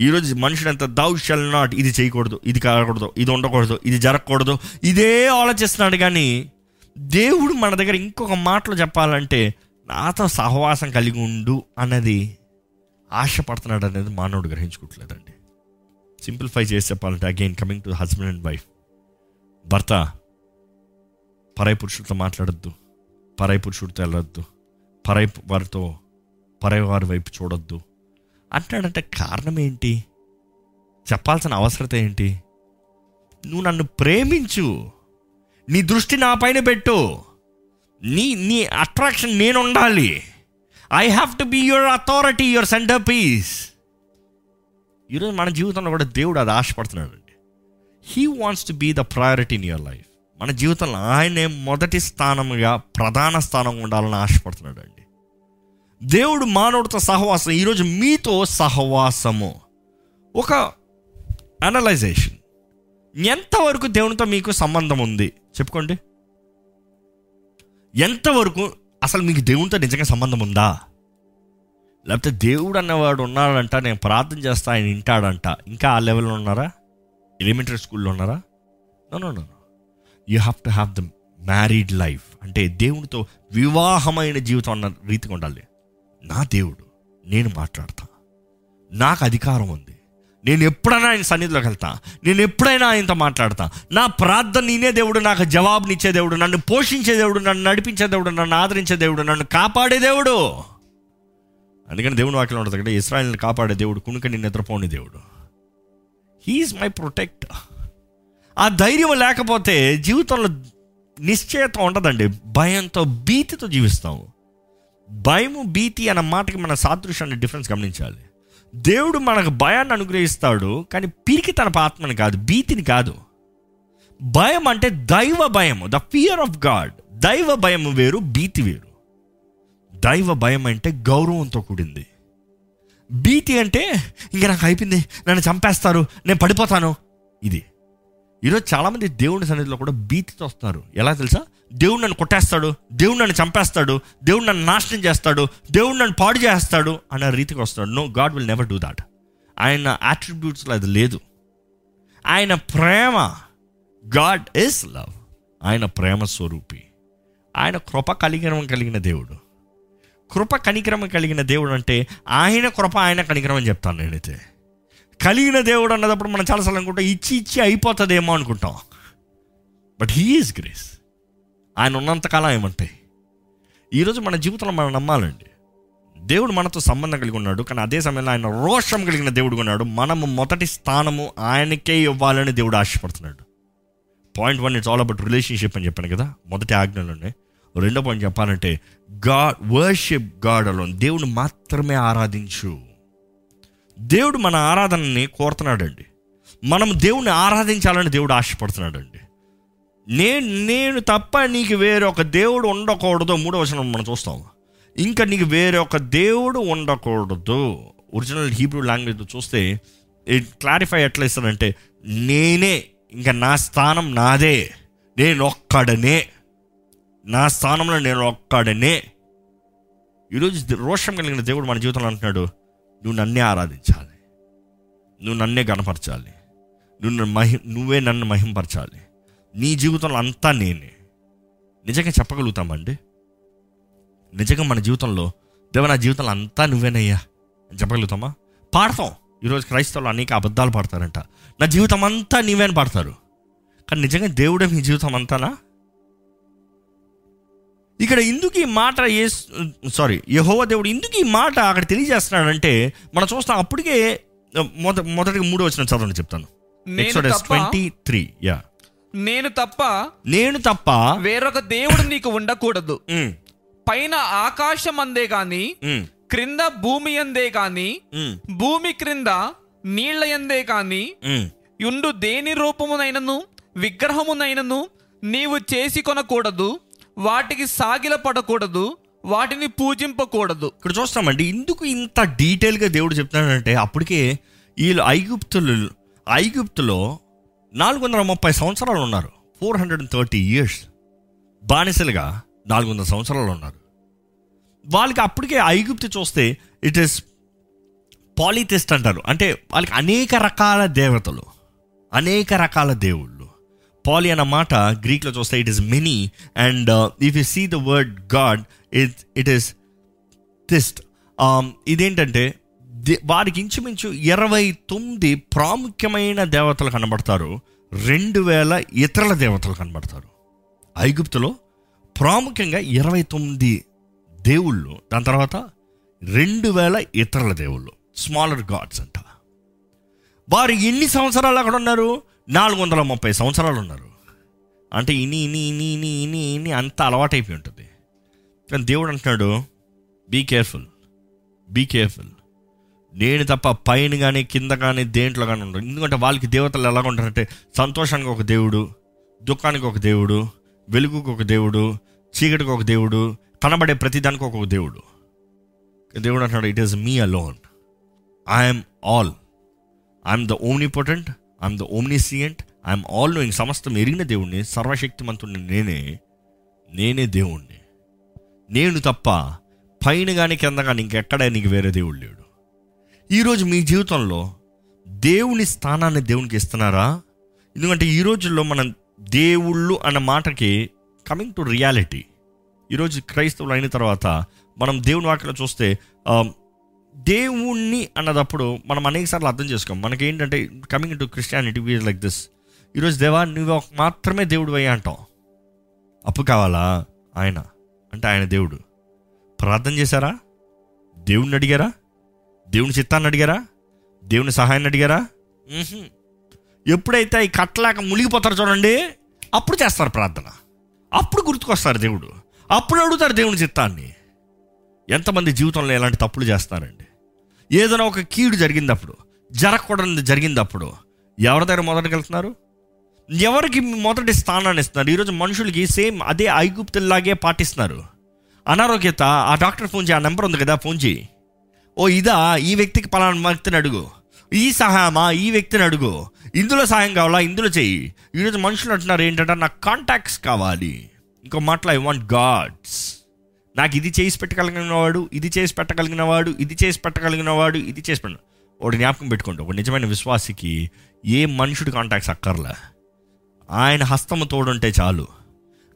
ఈరోజు మనుషుడు ఎంత దౌ షల్ నాట్ ఇది చేయకూడదు ఇది కాకూడదు ఇది ఉండకూడదు ఇది జరగకూడదు. ఇదే ఆలోచిస్తున్నాడు కానీ దేవుడు మన దగ్గర ఇంకొక మాటలు చెప్పాలంటే నాతో సహవాసం కలిగి ఉండు అన్నది ఆశపడుతున్నాడు అనేది మానవుడు గ్రహించుకోవట్లేదండి. సింప్లిఫై చేసి చెప్పాలంటే again coming to husband and wife భర్త పరాయి పురుషుడితో మాట్లాడద్దు. పరాయి పురుషుడితో వెళ్ళొద్దు. పరాయి వారితో పరాయి వారి వైపు చూడొద్దు. అంటాడంటే కారణం ఏంటి? చెప్పాల్సిన అవసరత ఏంటి? నువ్వు నన్ను ప్రేమించు. నీ దృష్టి నా పైన పెట్టు. నీ నీ అట్రాక్షన్ నేను ఉండాలి I have to be your authority your centrepiece ఈరోజు మన జీవితంలో కూడా దేవుడు అది ఆశపడుతున్నాడు. అండి he wants to be the priority in your life మన జీవితంలో ఆయనే మొదటి స్థానముగా ప్రధాన స్థానం ఉండాలని ఆశపడుతున్నాడు అండి. దేవుడు మానవుడితో సహవాసం ఈరోజు మీతో సహవాసము. ఒక అనలైజేషన్ ఎంతవరకు దేవునితో మీకు సంబంధం ఉంది? చెప్పుకోండి. ఎంతవరకు అసలు మీకు దేవునితో నిజంగా సంబంధం ఉందా? లేకపోతే దేవుడు అన్నవాడు ఉన్నాడంట నేను ప్రార్థన చేస్తా ఆయన వింటాడంట. ఇంకా ఆ లెవెల్లో ఉన్నారా? ఎలిమెంటరీ స్కూల్లో ఉన్నారా? No no no you have to have the married life అంటే దేవునితో వివాహమైన జీవితం అన్న రీతిగా ఉండాలి. నా దేవుడు నేను మాట్లాడతా. నాకు అధికారం ఉంది. నేను ఎప్పుడైనా ఆయన సన్నిధిలోకి వెళ్తా. నేను ఎప్పుడైనా ఆయనతో మాట్లాడతా. నా ప్రార్థన నేనే దేవుడు నాకు జవాబునిచ్చే దేవుడు నన్ను పోషించే దేవుడు నన్ను నడిపించే దేవుడు నన్ను ఆదరించే దేవుడు నన్ను కాపాడే దేవుడు. అందుకని దేవుని వాక్యం ఉంటుంది కదా ఇస్రాయల్ని కాపాడే దేవుడు కునుకని నిద్రపోని దేవుడు. హీఈస్ మై ప్రొటెక్ట్ ఆ ధైర్యం లేకపోతే జీవితంలో నిశ్చయత ఉండదండి. భయంతో భీతితో జీవిస్తాము. భయము భీతి అన్న మాటకి మన సాదృశ్యాన్ని డిఫరెన్స్ గమనించాలి. దేవుడు మనకు భయాన్ని అనుగ్రహిస్తాడు కానీ పిరికి తన ఆత్మని కాదు భీతిని కాదు. భయం అంటే దైవ భయము ద ఫియర్ ఆఫ్ గాడ్ దైవ భయం వేరు భీతి వేరు. దైవ భయం అంటే గౌరవంతో కూడింది. భీతి అంటే ఇంక నాకు అయిపోయింది నన్ను చంపేస్తారు నేను పడిపోతాను. ఇది. ఈరోజు చాలామంది దేవుని సన్నిధిలో కూడా భీతితో వస్తున్నారు. ఎలా తెలుసా? దేవుడు నన్ను కొట్టేస్తాడు దేవుడు నన్ను చంపేస్తాడు దేవుడు నన్ను నాశనం చేస్తాడు దేవుడు నన్ను పాడు చేస్తాడు అన్న రీతికి వస్తాడు no God will never do that ఆయన యాట్రిబ్యూట్స్లో అది లేదు. ఆయన ప్రేమ గాడ్ ఇస్ లవ్ ఆయన ప్రేమ స్వరూపి. ఆయన కృప కలిగిన కలిగిన దేవుడు. కృప కనిక్రమం కలిగిన దేవుడు అంటే ఆయన కృప ఆయన కనిక్రమం చెప్తాను నేనైతే. కలిగిన దేవుడు అన్నదప్పుడు మనం చాలాసార్లు అనుకుంటాం ఇచ్చి ఇచ్చి అయిపోతుందేమో అనుకుంటాం. బట్ హీ ఈజ్ గ్రేస్ ఆయన ఉన్నంతకాలం ఏమంటాయి ఈరోజు మన జీవితంలో మనం నమ్మాలండి. దేవుడు మనతో సంబంధం కలిగి ఉన్నాడు కానీ అదే సమయంలో ఆయన రోషం కలిగిన దేవుడు ఉన్నాడు. మనము మొదటి స్థానము ఆయనకే ఇవ్వాలని దేవుడు ఆశపడుతున్నాడు. Point one it's all about relationship అని చెప్పాను కదా మొదటి ఆజ్ఞలోనే. రెండో పాయింట్ చెప్పాలంటే గాడ్ వర్షిప్ గాడ్ అలోన్. దేవుడు మాత్రమే ఆరాధించు. దేవుడు మన ఆరాధనని కోరుతున్నాడండి. మనం దేవుణ్ణి ఆరాధించాలని దేవుడు ఆశపడుతున్నాడండి. నేను నేను తప్ప నీకు వేరొక దేవుడు ఉండకూడదు. మూడో వచనం మనం చూస్తాం. ఇంకా నీకు వేరే ఒక దేవుడు ఉండకూడదు. ఒరిజినల్ హీబ్రూ లాంగ్వేజ్ చూస్తే క్లారిఫై ఎట్లా ఇస్తానంటే నేనే ఇంకా నా స్థానం నాదే. నేను ఒక్కడనే. నా స్థానంలో నేను ఒక్కడనే. ఈరోజు రోషం కలిగిన దేవుడు మన జీవితంలో అంటున్నాడు నువ్వు నన్నే ఆరాధించాలి. నువ్వు నన్నే గణపరచాలి. నువ్వు మహి నువ్వే నన్ను మహింపరచాలి. నీ జీవితంలో అంతా నేనే. నిజంగా చెప్పగలుగుతామండి? నిజంగా మన జీవితంలో దేవ నా జీవితంలో అంతా నువ్వేనయ్యా అని చెప్పగలుగుతామా? పాడతాం. ఈరోజు క్రైస్తవులు అనేక అబద్ధాలు పాడతారంట. నా జీవితం అంతా నీవే అని పాడతారు. కానీ నిజంగా దేవుడే మీ జీవితం అంతానా? ఇక్కడ ఎందుకు ఈ మాట ఏ సారీ యహోవ దేవుడు ఎందుకు ఈ మాట అక్కడ తెలియజేస్తున్నాడంటే మనం చూస్తాం అప్పటికే మొద మొదటిగా మూడు వచ్చిన చదవండి చెప్తాను. ట్వంటీ త్రీ యా నేను తప్ప నేను తప్ప వేరొక దేవుడు నీకు ఉండకూడదు. పైన ఆకాశం అందే గాని క్రింద భూమి అందే గాని భూమి క్రింద నీళ్ళ ఎందే కాని ఉమ్. యుండు దేని రూపమునైనను విగ్రహమునైనను నీవు చేసి కొనకూడదు వాటికి సాగిల పడకూడదు వాటిని పూజింపకూడదు. ఇక్కడ చూస్తామండి ఎందుకు ఇంత డీటెయిల్గా దేవుడు చెప్తున్నాడంటే అప్పటికే వీళ్ళు ఐగుప్తులు ఐగుప్తులో నాలుగు వందల ముప్పై సంవత్సరాలు ఉన్నారు four hundred and thirty years. బానిసలుగా నాలుగు వందల సంవత్సరాలు ఉన్నారు వాళ్ళకి అప్పటికే ఐగుప్తు చూస్తే ఇట్ ఈస్ పాలిథిస్ట్ అంటారు. అంటే వాళ్ళకి అనేక రకాల దేవతలు అనేక రకాల దేవుళ్ళు. పాలి అన్న మాట గ్రీక్లో చూస్తే it is many and if you see the word God it it is theist ఇదేంటంటే వారికి ఇంచుమించు ఇరవై తొమ్మిది ప్రాముఖ్యమైన దేవతలు కనబడతారు. రెండు వేల ఇతరుల దేవతలు కనబడతారు. ఐగుప్తులో ప్రాముఖ్యంగా ఇరవై తొమ్మిది దేవుళ్ళు దాని తర్వాత రెండు వేల ఇతరుల దేవుళ్ళు స్మాలర్ గాడ్స్ అంట. వారు ఎన్ని సంవత్సరాలు అక్కడ ఉన్నారు? నాలుగు వందల ముప్పై సంవత్సరాలు ఉన్నారు. అంటే ఇని ఇని ఇని ఇని ఇని ఇని అంత అలవాటైపోయి ఉంటుంది. కానీ దేవుడు అంటున్నాడు బీ కేర్ఫుల్ బీ కేర్ఫుల్ నేను తప్ప పైన కానీ కింద కానీ దేంట్లో కానీ ఉండదు ఎందుకంటే వాళ్ళకి దేవతలు ఎలా ఉంటారంటే సంతోషానికి ఒక దేవుడు దుఃఖానికి ఒక దేవుడు వెలుగుకు ఒక దేవుడు చీకటికి ఒక దేవుడు కనబడే ప్రతిదానికి ఒక దేవుడు. దేవుడు అంటున్నాడు it is me alone I'm all I'm the omni I'm the omniscient I'm all knowing సమస్తం ఎరిగిన దేవుణ్ణి సర్వశక్తిమంతుడిని నేనే నేనే దేవుణ్ణి. నేను తప్ప పైన కానీ కింద కానీ ఇంకెక్కడ నీకు వేరే దేవుడు లేడు. ఈరోజు మీ జీవితంలో దేవుని స్థానాన్ని దేవునికి ఇస్తున్నారా? ఎందుకంటే ఈ రోజుల్లో మనం దేవుళ్ళు అన్న మాటకి కమింగ్ టు రియాలిటీ ఈరోజు క్రైస్తవులు అయిన తర్వాత మనం దేవుని వాక్యలో చూస్తే దేవుణ్ణి అన్నదప్పుడు మనం అనేకసార్లు అర్థం చేసుకోం. మనకి ఏంటంటే coming to Christianity is like this ఈరోజు దేవా నువ్వు ఒక మాత్రమే దేవుడు అయ్యా అంటాం. అప్పు కావాలా? ఆయన. అంటే ఆయన దేవుడు. ప్రార్థన చేశారా? దేవుణ్ణి అడిగారా? దేవుని చిత్తాన్ని అడిగారా? దేవుని సహాయాన్ని అడిగారా. ఎప్పుడైతే ఈ కట్టలేక మునిగిపోతారు చూడండి అప్పుడు చేస్తారు ప్రార్థన. అప్పుడు గుర్తుకొస్తారు దేవుడు. అప్పుడు అడుగుతారు దేవుని చిత్తాన్ని. ఎంతమంది జీవితంలో ఎలాంటి తప్పులు చేస్తారండి. ఏదైనా ఒక కీడు జరిగిందప్పుడు జరగకూడదు జరిగిందప్పుడు ఎవరి దగ్గర మొదటికి వెళ్తున్నారు? ఎవరికి మొదటి స్థానాన్ని ఇస్తున్నారు? ఈరోజు మనుషులకి సేమ్ అదే ఐగుప్తుల్లాగే పాటిస్తున్నారు. అనారోగ్యత ఆ డాక్టర్ ఫోన్ చేయి ఆ నెంబర్ ఉంది కదా ఫోన్ చేయి. ఓ ఇదా ఈ వ్యక్తికి పలానా వ్యక్తిని అడుగు. ఈ సహాయమా ఈ వ్యక్తిని అడుగు. ఇందులో సాయం కావాలా? ఇందులో చెయ్యి. ఈరోజు మనుషులు అంటున్నారు ఏంటంటే నాకు కాంటాక్ట్స్ కావాలి. ఇంకో మాటలో ఐ వాంట్ గాడ్స్ నాకు ఇది చేసి పెట్టగలిగిన వాడు ఇది చేసి పెట్టగలిగిన వాడు ఇది చేసి పెట్టగలిగిన వాడు ఇది చేసి పెట్ట ఒకటి జ్ఞాపకం పెట్టుకోండి. ఒక నిజమైన విశ్వాసికి ఏ మనుషుడు కాంటాక్ట్స్ అక్కర్లే. ఆయన హస్తము తోడుంటే చాలు.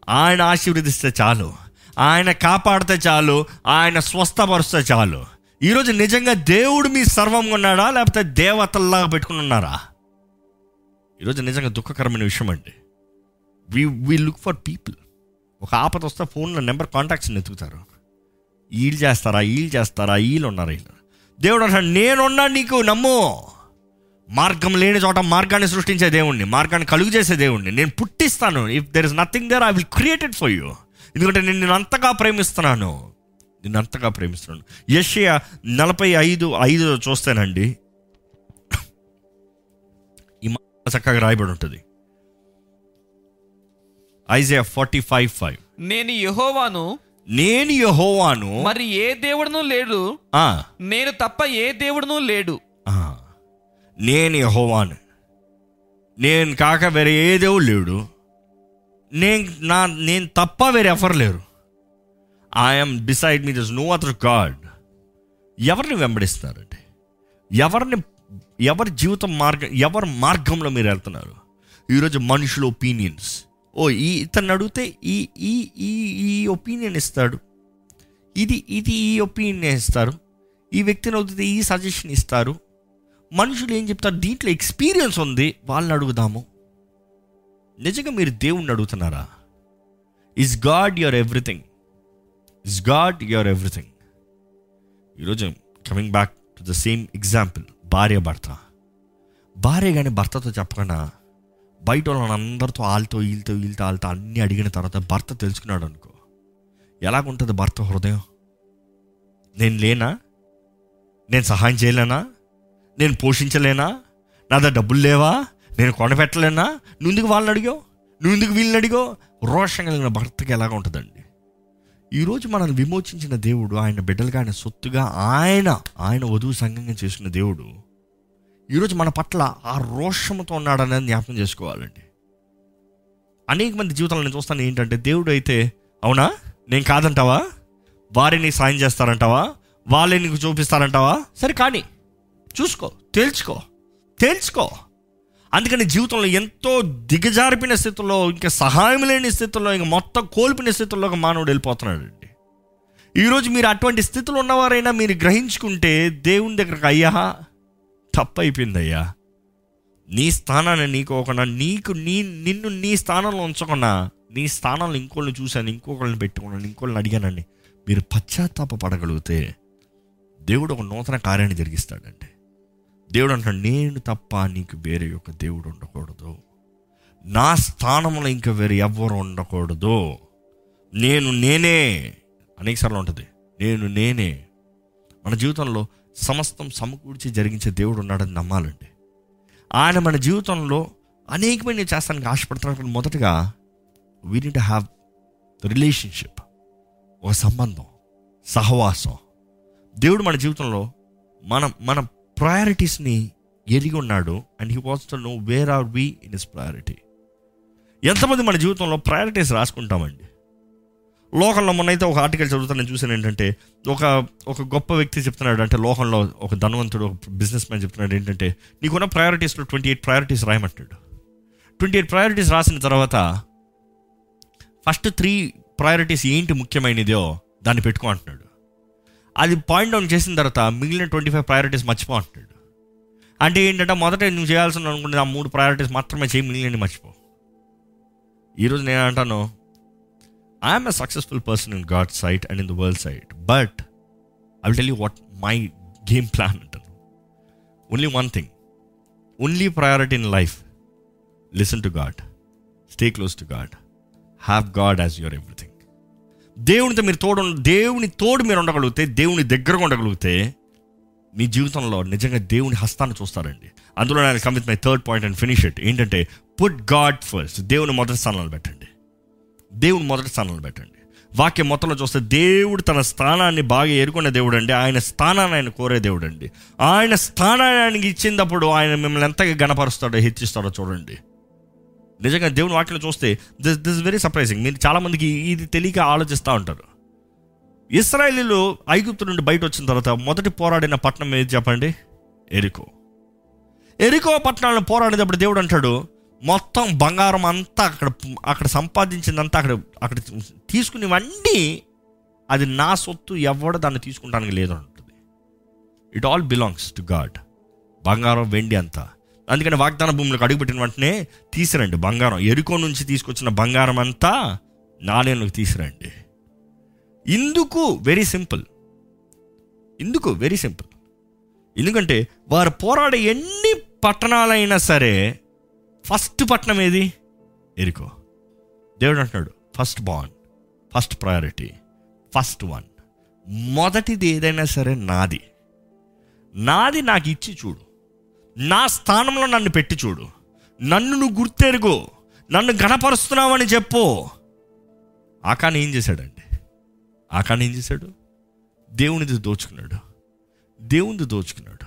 ఆయన ఆశీర్వదిస్తే చాలు. ఆయన కాపాడితే చాలు. ఆయన స్వస్థపరిస్తే చాలు. ఈరోజు నిజంగా దేవుడు మీ సర్వం ఉన్నాడా లేకపోతే దేవతల్లాగా పెట్టుకుని ఉన్నారా? ఈరోజు నిజంగా దుఃఖకరమైన విషయం అండి. We we look for people ఒక ఆపద వస్తే ఫోన్లో నెంబర్ కాంటాక్ట్స్ని వెతుకుతారు. వీళ్ళు చేస్తారా? వీళ్ళు చేస్తారా? వీళ్ళు ఉన్నారా? వీళ్ళు. దేవుడు అంటాడు నేనున్నా నీకు నమ్ము. మార్గం లేని చోట మార్గాన్ని సృష్టించే దేవుణ్ణి మార్గాన్ని కలుగు చేసే దేవుణ్ణి. నేను పుట్టిస్తాను. If there is nothing there I will created for you ఎందుకంటే నేను నేను అంతగా ప్రేమిస్తున్నాను. నిన్ను అంతగా ప్రేమిస్తున్నాను యషియా నలభై ఐదు ఐదు చూస్తేనండి. ఈ మాట చక్కగా రాయబడి ఉంటుంది. Isaiah forty five five. నేను యెహోవాను నేను యెహోవాను మరి ఏ దేవుడును లేడు నేను తప్ప ఏ దేవుడును లేడు. నేను యెహోవాను. నేను కాక వేరే ఏ దేవుడు లేడు. నేను నా నేను తప్ప వేరే ఎవరు లేరు. I'm decide me this no other God ఎవరిని వెంబడిస్తున్నారండి? ఎవరిని ఎవరి జీవితం మార్గం ఎవరి మార్గంలో మీరు వెళ్తున్నారు? ఈరోజు మనుషుల ఒపీనియన్స్. ఓ ఈ ఇతను అడిగితే ఈ ఈ ఈ ఈ ఒపీనియన్ ఇస్తాడు. ఇది ఇది ఈ ఒపీనియన్ ఇస్తారు. ఈ వ్యక్తిని అడిగితే ఈ సజెషన్ ఇస్తారు. మనుషులు ఏం చెప్తారు? దీంట్లో ఎక్స్పీరియన్స్ ఉంది వాళ్ళని అడుగుదాము. నిజంగా మీరు దేవుణ్ణి అడుగుతున్నారా? Is God your everything is God your everything ఈరోజు coming back to the same example భార్య భర్త. భార్య కానీ భర్తతో చెప్పకుండా బయట వాళ్ళని అందరితో వాళ్ళతో వీళ్ళతో వీళ్ళతో వాళ్ళతో అన్నీ అడిగిన తర్వాత భర్త తెలుసుకున్నాడు అనుకో. ఎలాగుంటుంది భర్త హృదయం? నేను లేనా? నేను సహాయం చేయలేనా? నేను పోషించలేనా? నా దగ్గర డబ్బులు లేవా? నేను కొనపెట్టలేనా నువ్వు ఎందుకు వాళ్ళని అడిగావు? నువ్వు ఎందుకు వీళ్ళని అడిగో రోషం కలిగిన భర్తకి ఎలాగ ఉంటుందండి ఈరోజు మనల్ని విమోచించిన దేవుడు ఆయన బిడ్డలుగా ఆయన సొత్తుగా ఆయన ఆయన వధువు సంఘంగా చేసిన దేవుడు ఈరోజు మన పట్ల ఆ రోషంతో ఉన్నాడనేది జ్ఞాపకం చేసుకోవాలండి. అనేక మంది జీవితంలో నేను చూస్తాను ఏంటంటే దేవుడు అయితే అవునా? నేను కాదంటావా? వారిని నీకు సాయం చేస్తారంటావా? వాళ్ళే నీకు చూపిస్తారంటావా? సరే కానీ చూసుకో తేల్చుకో తేల్చుకో. అందుకని జీవితంలో ఎంతో దిగజారిపిన స్థితిలో ఇంకా సహాయం లేని స్థితిలో ఇంకా మొత్తం కోల్పోయిన స్థితిలో ఒక మానవుడు వెళ్ళిపోతున్నాడండి. ఈరోజు మీరు అటువంటి స్థితిలో ఉన్నవారైనా మీరు గ్రహించుకుంటే దేవుని దగ్గరకు అయ్యా తప్పైపోయింది అయ్యా నీ స్థానాన్ని నీకోకుండా నీకు నీ నిన్ను నీ స్థానంలో ఉంచకుండా నీ స్థానంలో ఇంకోళ్ళని చూశాను ఇంకొకళ్ళని పెట్టుకున్నాను ఇంకోళ్ళని అడిగానండి మీరు పశ్చాత్తాప పడగలిగితే దేవుడు ఒక నూతన కార్యాన్ని జరిగిస్తాడండి. దేవుడు అంటాడు నేను తప్ప నీకు వేరే యొక్క దేవుడు ఉండకూడదు. నా స్థానంలో ఇంకా వేరే ఎవ్వరు ఉండకూడదు. నేను నేనే. అనేకసార్లు ఉంటుంది. నేను నేనే. మన జీవితంలో సమస్తం సమకూర్చి జరిగించే దేవుడు ఉన్నాడని నమ్మాలండి. ఆయన మన జీవితంలో అనేకమైన చేస్తానికి ఆశపడుతున్నారు కానీ మొదటగా వీ నీట్ హ్యావ్ రిలేషన్షిప్ ఒక సంబంధం. సహవాసం. దేవుడు మన జీవితంలో మన మన ప్రయారిటీస్ని ఎరిగి ఉన్నాడు and he was to know where are we in is priority ఎంతమంది మన జీవితంలో ప్రయారిటీస్ రాసుకుంటామండి. లోకంలో మొన్నైతే ఒక ఆర్టికల్ చదువుతా నేను చూసాను ఏంటంటే ఒక ఒక గొప్ప వ్యక్తి చెప్తున్నాడు అంటే లోకంలో ఒక ధనవంతుడు ఒక బిజినెస్ మ్యాన్ చెప్తున్నాడు ఏంటంటే నీకున్న ప్రయారిటీస్లో ట్వంటీ ఎయిట్ ప్రయారిటీస్ రాయమంటాడు ట్వంటీ ఎయిట్ ప్రయారిటీస్ రాసిన తర్వాత ఫస్ట్ త్రీ ప్రయారిటీస్ ఏంటి ముఖ్యమైనదో దాన్ని పెట్టుకో అంటున్నాడు. అది పాయింట్ డౌన్ చేసిన తర్వాత మిగిలిన ట్వంటీ ఫైవ్ ప్రయారిటీస్ మర్చిపో అంటాడు. అంటే ఏంటంటే మొదట నువ్వు చేయాల్సిన అనుకుంటే ఆ మూడు ప్రయారిటీస్ మాత్రమే చేయి మిగిలిన మర్చిపో. ఈరోజు నేను అంటాను I'm a successful person in God sight and in the world sight but I will tell you what my game plan అంటాను. Only one thing only priority in life listen to God stay close to God have God as your everything దేవునితో మీరు తోడు దేవుని తోడు మీరు ఉండగలిగితే దేవుని దగ్గరగా ఉండగలిగితే మీ జీవితంలో నిజంగా దేవుని హస్తాన్ని చూస్తారండి. అందులో నేను commit my third point and finish it ఏంటంటే పుట్ గాడ్ ఫస్ట్ దేవుని మొదటి స్థానంలో పెట్టండి. దేవుని మొదటి స్థానంలో పెట్టండి. వాక్యం మొత్తంలో చూస్తే దేవుడు తన స్థానాన్ని బాగా ఏరుకునే దేవుడు అండి ఆయన స్థానాన్ని ఆయన కోరే దేవుడు అండి ఆయన స్థానాన్ని ఆయనకి ఇచ్చినప్పుడు ఆయన మిమ్మల్ని ఎంతగా గణపరుస్తాడో హెచ్చిస్తాడో చూడండి. నిజంగా దేవుని వాటిని చూస్తే దిస్ దిస్ వెరీ సర్ప్రైజింగ్ మీరు చాలామందికి ఇది తెలియక ఆలోచిస్తూ ఉంటారు. ఇస్రాయలీలు ఐగుప్తు నుండి బయట వచ్చిన తర్వాత మొదటి పోరాడిన పట్టణం ఏది చెప్పండి? ఎరికో. ఎరికో పట్టణాలను పోరాడేటప్పుడు దేవుడు అంటాడు మొత్తం బంగారం అంతా అక్కడ అక్కడ సంపాదించిందంతా అక్కడ అక్కడ తీసుకునేవన్నీ అది నా సొత్తు ఎవడ దాన్ని తీసుకుంటానికి లేదు అంటుంది. It all belongs to God బంగారం వెండి అంతా. అందుకని వాగ్దాన భూములకు అడుగుపెట్టిన వెంటనే తీసిరండి బంగారం. ఎరుకో నుంచి తీసుకొచ్చిన బంగారం అంతా నాణ్యంలోకి తీసిరండి. ఇందుకు వెరీ సింపుల్ ఇందుకు వెరీ సింపుల్ ఎందుకంటే వారు పోరాడే ఎన్ని పట్టణాలైనా సరే ఫస్ట్ పట్టణం ఏది? ఎరుకో. దేవుడు అంటున్నాడు first born first priority first one మొదటిది ఏదైనా సరే నాది. నాది నాకు ఇచ్చి చూడు. నా స్థానంలో నన్ను పెట్టి చూడు. నన్ను నువ్వు గుర్తెరుగు. నన్ను గణపరుస్తున్నావని చెప్పు. ఆకాని ఏం చేశాడండి ఆకాని ఏం చేశాడు? దేవునిది దోచుకున్నాడు. దేవునిది దోచుకున్నాడు.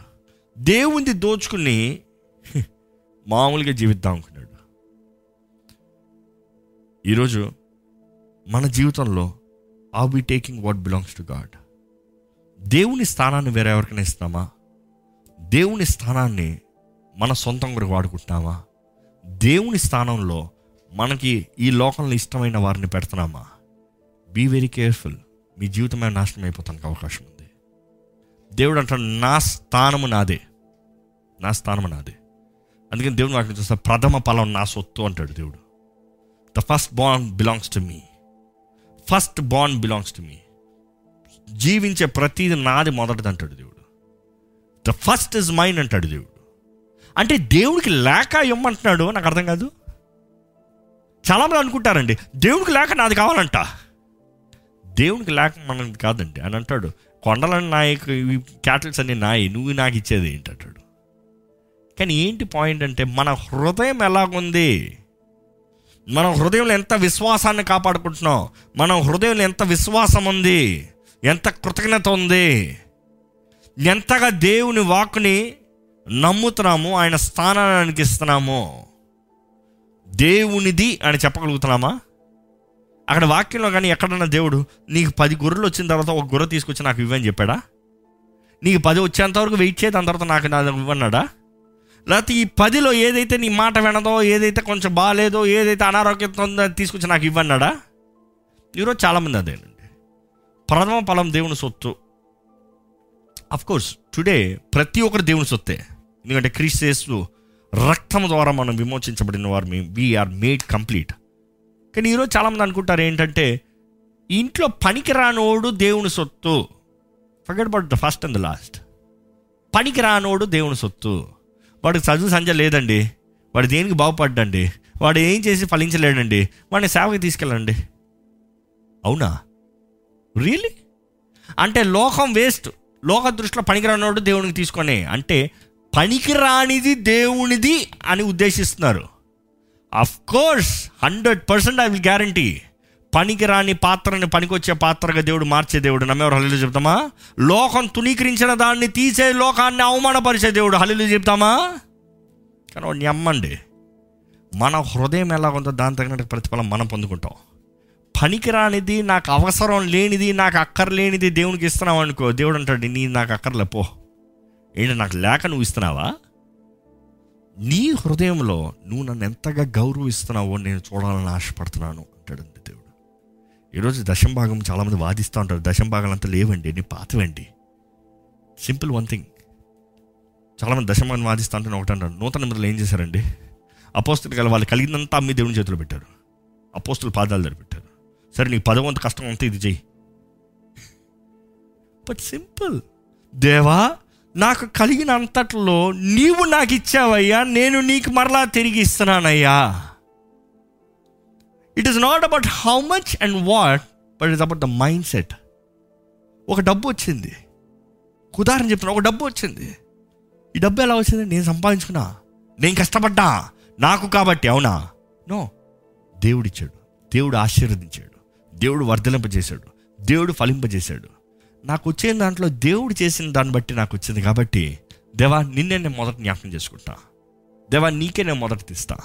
దేవునిది దోచుకుని మామూలుగా జీవిద్దాం అనుకున్నాడు. ఈరోజు మన జీవితంలో are we taking what belongs to God దేవుని స్థానాన్ని వేరే ఎవరికైనా ఇస్తామా దేవుని స్థానాన్ని మన సొంతం కొరకు వాడుకుంటున్నామా? దేవుని స్థానంలో మనకి ఈ లోకంలో ఇష్టమైన వారిని పెడుతున్నామా? బీ వెరీ కేర్ఫుల్ మీ జీవితమే నాశనం అయిపోతానికి అవకాశం ఉంది. దేవుడు అంటాడు నా స్థానము నాదే. నా స్థానము నాదే. అందుకని దేవుని వాటిని చూస్తే ప్రథమ ఫలం నా సొత్తు అంటాడు దేవుడు. The first born belongs to me first born belongs to me జీవించే ప్రతిది నాది మొదటిది అంటాడు దేవుడు. ద ఫస్ట్ ఇస్ మైండ్ అంటాడు దేవుడు. అంటే దేవుడికి లేక ఇమ్మంటున్నాడు నాకు అర్థం కాదు. చాలామంది అనుకుంటారండి దేవుడికి లేక నాది కావాలంట. దేవునికి లేక మనది కాదండి. అని అంటాడు కొండలని నాయకు ఇవి క్యాటిల్స్ అన్ని నాయి నువ్వు నాకు ఇచ్చేది ఏంటి? అంటాడు. కానీ ఏంటి పాయింట్ అంటే మన హృదయం ఎలాగుంది? మన హృదయంలో ఎంత విశ్వాసాన్ని కాపాడుకుంటున్నాం? మన హృదయంలో ఎంత విశ్వాసం ఉంది? ఎంత కృతజ్ఞత ఉంది? ఎంతగా దేవుని వాక్కుని నమ్ముతున్నాము ఆయన స్థానానికి ఇస్తున్నామో దేవునిది అని చెప్పగలుగుతున్నామా? అక్కడ వాక్యంలో కానీ ఎక్కడన్నా దేవుడు నీకు పది గొర్రెలు వచ్చిన తర్వాత ఒక గొర్రె తీసుకొచ్చి నాకు ఇవ్వని చెప్పాడా? నీకు పది వచ్చేంత వరకు వెయిట్ చేయ దాని తర్వాత నాకు నాకు ఇవ్వన్నాడా? లేకపోతే ఈ పదిలో ఏదైతే నీ మాట వినదో ఏదైతే కొంచెం బాగాలేదో ఏదైతే అనారోగ్యంతో ఉందో తీసుకొచ్చి నాకు ఇవ్వన్నాడా? ఈరోజు చాలామంది అదేనండి ప్రథమ ఫలం దేవుని సొత్తు. అఫ్ కోర్స్ టుడే ప్రతి ఒక్కరు దేవుని సొత్తే. ఎందుకంటే క్రీస్తు రక్తం ద్వారా మనం విమోచించబడిన వారు వీఆర్ మేడ్ కంప్లీట్ కానీ ఈరోజు చాలామంది అనుకుంటారు ఏంటంటే ఇంట్లో పనికిరానోడు దేవుని సొత్తు. Forget about the first and the last పనికిరానోడు దేవుని సొత్తు. వాడికి చదువు సంజ లేదండి. వాడు దేనికి బాగుపడ్డండి? వాడు ఏం చేసి ఫలించలేడండి? వాడిని సేవకి తీసుకెళ్ళండి. అవునా? రియలీ అంటే లోకం వేస్ట్ లోక దృష్టిలో పనికిరానివాడు దేవునికి తీసుకొని అంటే పనికిరానిది దేవునిది అని ఉద్దేశిస్తున్నారు. Of course hundred percent I will guarantee పనికిరాని పాత్రని పనికొచ్చే పాత్రగా దేవుడు మార్చే దేవుడు. నమ్మేవారు హల్లు చెప్తామా? లోకం తునీకరించిన దాన్ని తీసే లోకాన్ని అవమానపరిచే దేవుడు. హల్లు చెప్తామా? కానీ నమ్మండి మన హృదయం ఎలా ఉందో దాని తగినట్టు ప్రతిఫలం మనం పొందుకుంటాం. పనికిరానిది నాకు అవసరం లేనిది నాకు అక్కర్లేనిది దేవునికి ఇస్తున్నావు అనుకో దేవుడు అంటాడు నీ నాకు అక్కర్లే పో. ఏంటి నాకు లేక నువ్వు ఇస్తున్నావా? నీ హృదయంలో నువ్వు నన్ను ఎంతగా గౌరవిస్తున్నావో నేను చూడాలని ఆశపడుతున్నాను అంటాడు దేవుడు. ఈరోజు దశం భాగం చాలామంది వాదిస్తూ ఉంటారు. దశంభాగాలు అంతా లేవండి నీ పాతవండి. Simple one thing. చాలామంది దశంభాగం వాదిస్తూ ఉంటే ఒకటి అంటారు నూతన నిబంధనలు ఏం చేశారండి? అపోస్తులు గల వాళ్ళు కలిగినంత అమ్మి దేవుని చేతిలో పెట్టారు. అపోస్తులు పాదాలు దగ్గర పెట్టారు. సరే నీకు పదవంత కష్టం అంతా ఇది చెయ్యి. బట్ సింపుల్ దేవా నాకు కలిగిన అంతట్లో నీవు నాకు ఇచ్చావయ్యా నేను నీకు మరలా తిరిగి ఇస్తున్నానయ్యా. It is not about how much and what but is about the mindset ఒక డబ్బు వచ్చింది. ఉదాహరణ చెప్తున్నా ఒక డబ్బు వచ్చింది. ఈ డబ్బు ఎలా వచ్చింది? నేను సంపాదించుకున్నా. నేను కష్టపడ్డా. నాకు కాబట్టి అవునా? నో దేవుడిచ్చాడు. దేవుడు ఆశీర్వదించాడు. దేవుడు వర్ధలింపజేశాడు దేవుడు ఫలింపజేశాడు. నాకు వచ్చిన దాంట్లో దేవుడు చేసిన దాన్ని బట్టి నాకు వచ్చింది కాబట్టి దేవా నిన్నే నేను మొదట జ్ఞాపకం చేసుకుంటా. దేవా నీకే నేను మొదట తీస్తా.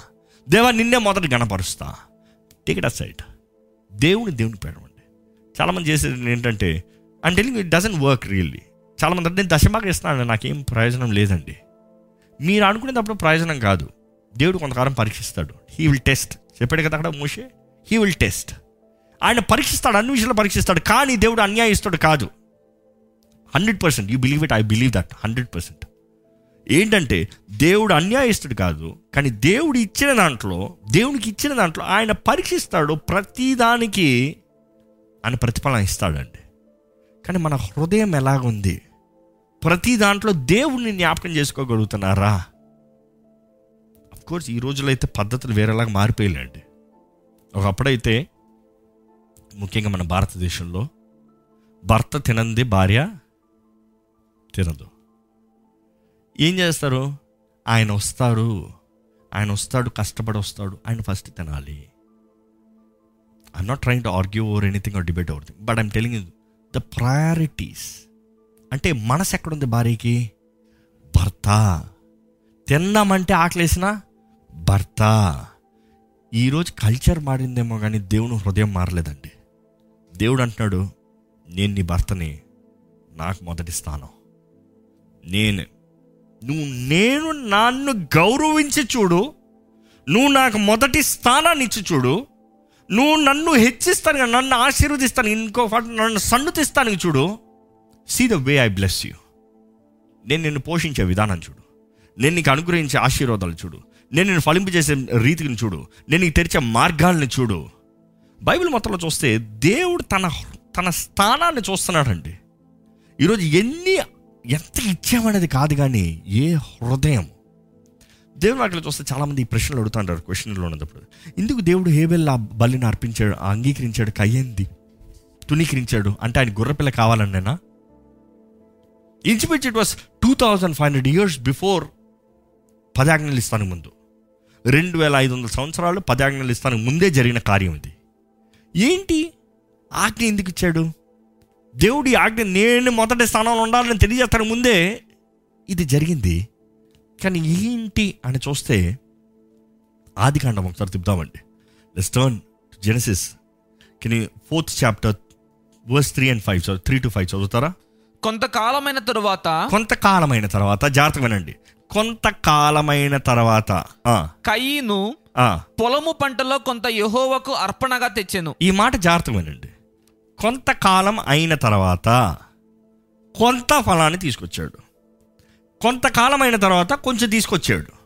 దేవా నిన్నే మొదట గణపరుస్తా. టికెట్ సైడ్ దేవుని దేవుని పేడమండి చాలామంది చేసేది ఏంటంటే అంటే ఇట్ డజన్ వర్క్ రియల్లీ చాలామంది అంటే నేను దశమాగా ఇస్తున్నాను నాకేం ప్రయోజనం లేదండి. మీరు అనుకునేటప్పుడు ప్రయోజనం కాదు. దేవుడు కొంతకాలం పరీక్షిస్తాడు. హీ విల్ టెస్ట్ చెప్పాడు కదా అక్కడ మూషే? హీ విల్ టెస్ట్ ఆయన పరీక్షిస్తాడు అన్ని విషయాలు పరీక్షిస్తాడు కానీ దేవుడు అన్యాయిస్తాడు కాదు. Hundred percent you believe it I believe that hundred percent. ఏంటంటే దేవుడు అన్యాయస్తుడు కాదు కానీ దేవుడు ఇచ్చిన దాంట్లో దేవునికి ఇచ్చిన దాంట్లో ఆయన పరీక్షిస్తాడు ప్రతిదానికి ఆయన ప్రతిఫలం ఇస్తాడండి. కానీ మన హృదయం ఎలాగుంది? ప్రతి దాంట్లో దేవుణ్ణి జ్ఞాపకం చేసుకోగలుగుతున్నారా? కోర్స్ ఈ రోజులైతే అయితే పద్ధతులు వేరేలాగా మారిపోయాయండి ఒకప్పుడైతే ముఖ్యంగా మన భారతదేశంలో భర్త తినంది భార్య తినదు. ఏం చేస్తారు? ఆయన వస్తారు ఆయన వస్తాడు కష్టపడి వస్తాడు. ఆయన ఫస్ట్ తినాలి. I'm not trying to argue over anything or debate over but I'm telling the priorities అంటే మనసు ఎక్కడుంది భార్యకి? భర్త. తిందామంటే ఆకలేసిన భర్త. ఈరోజు కల్చర్ మారిందేమో కానీ దేవుని హృదయం మారలేదండి. దేవుడు అంటున్నాడు నేను నీ భర్తని నాకు మొదటి స్థానం. నేను నువ్వు నేను నన్ను గౌరవించి చూడు. నువ్వు నాకు మొదటి స్థానాన్ని ఇచ్చి చూడు. నువ్వు నన్ను హెచ్చిస్తాను కదా, నన్ను ఆశీర్వదిస్తాను ఇంకో నన్ను సన్నుతిస్తాను చూడు. See the way I bless you నేను నిన్ను పోషించే విధానం చూడు. నేను నీకు అనుగ్రహించే ఆశీర్వాదాలు చూడు. నేను నిన్ను ఫలింపజేసే రీతిని చూడు. నేను నీకు తెరిచే మార్గాల్ని చూడు. బైబిల్ మొత్తంలో చూస్తే దేవుడు తన తన స్థానాన్ని చూస్తున్నాడండి. ఈరోజు ఎన్ని ఎంత ఇచ్చామనేది కాదు కానీ ఏ హృదయం. దేవుడు అక్కడ చూస్తే చాలామంది ఈ ప్రశ్నలు అడుగుతుంటారు క్వశ్చన్లో ఉన్నప్పుడు. ఎందుకు దేవుడు హేబెల్ ఆ బలిని అర్పించాడు అంగీకరించాడు కయ్యింది తునీకరించాడు అంటే ఆయన గుర్రపిల్ల కావాలనేనా ఇంచుమించు it was two thousand five hundred years before పదాజ్ఞలు ఇస్తానికి ముందు. రెండు వేల ఐదు వందల సంవత్సరాలు పదాజ్ఞలు ఇస్తానికి ముందే జరిగిన కార్యం ఇది. ఏంటి? ఆజ్ఞ ఎందుకు ఇచ్చాడు? దేవుడి ఆజ్ఞ నేను మొదటి స్థానంలో ఉండాలని తెలియజేస్తానికి ముందే ఇది జరిగింది. కానీ ఏంటి అని చూస్తే ఆది కాండం ఒకసారి తిప్పుదామండి. Let's turn Genesis can fourth chapter verse three and five three to five చదువుతారా? కొంతకాలమైన తరువాత కొంతకాలమైన తర్వాత జాగ్రత్తగా వినండి. కొంతకాలమైన తర్వాత ఆ, పొలము పంటలో కొంత యెహోవాకు అర్పణగా తెచ్చెను. ఈ మాట జాగ్రత్తగా వినండి. కొంతకాలం అయిన తర్వాత కొంత ఫలాన్ని తీసుకొచ్చాడు. కొంతకాలం అయిన తర్వాత కొంచెం తీసుకొచ్చాడు.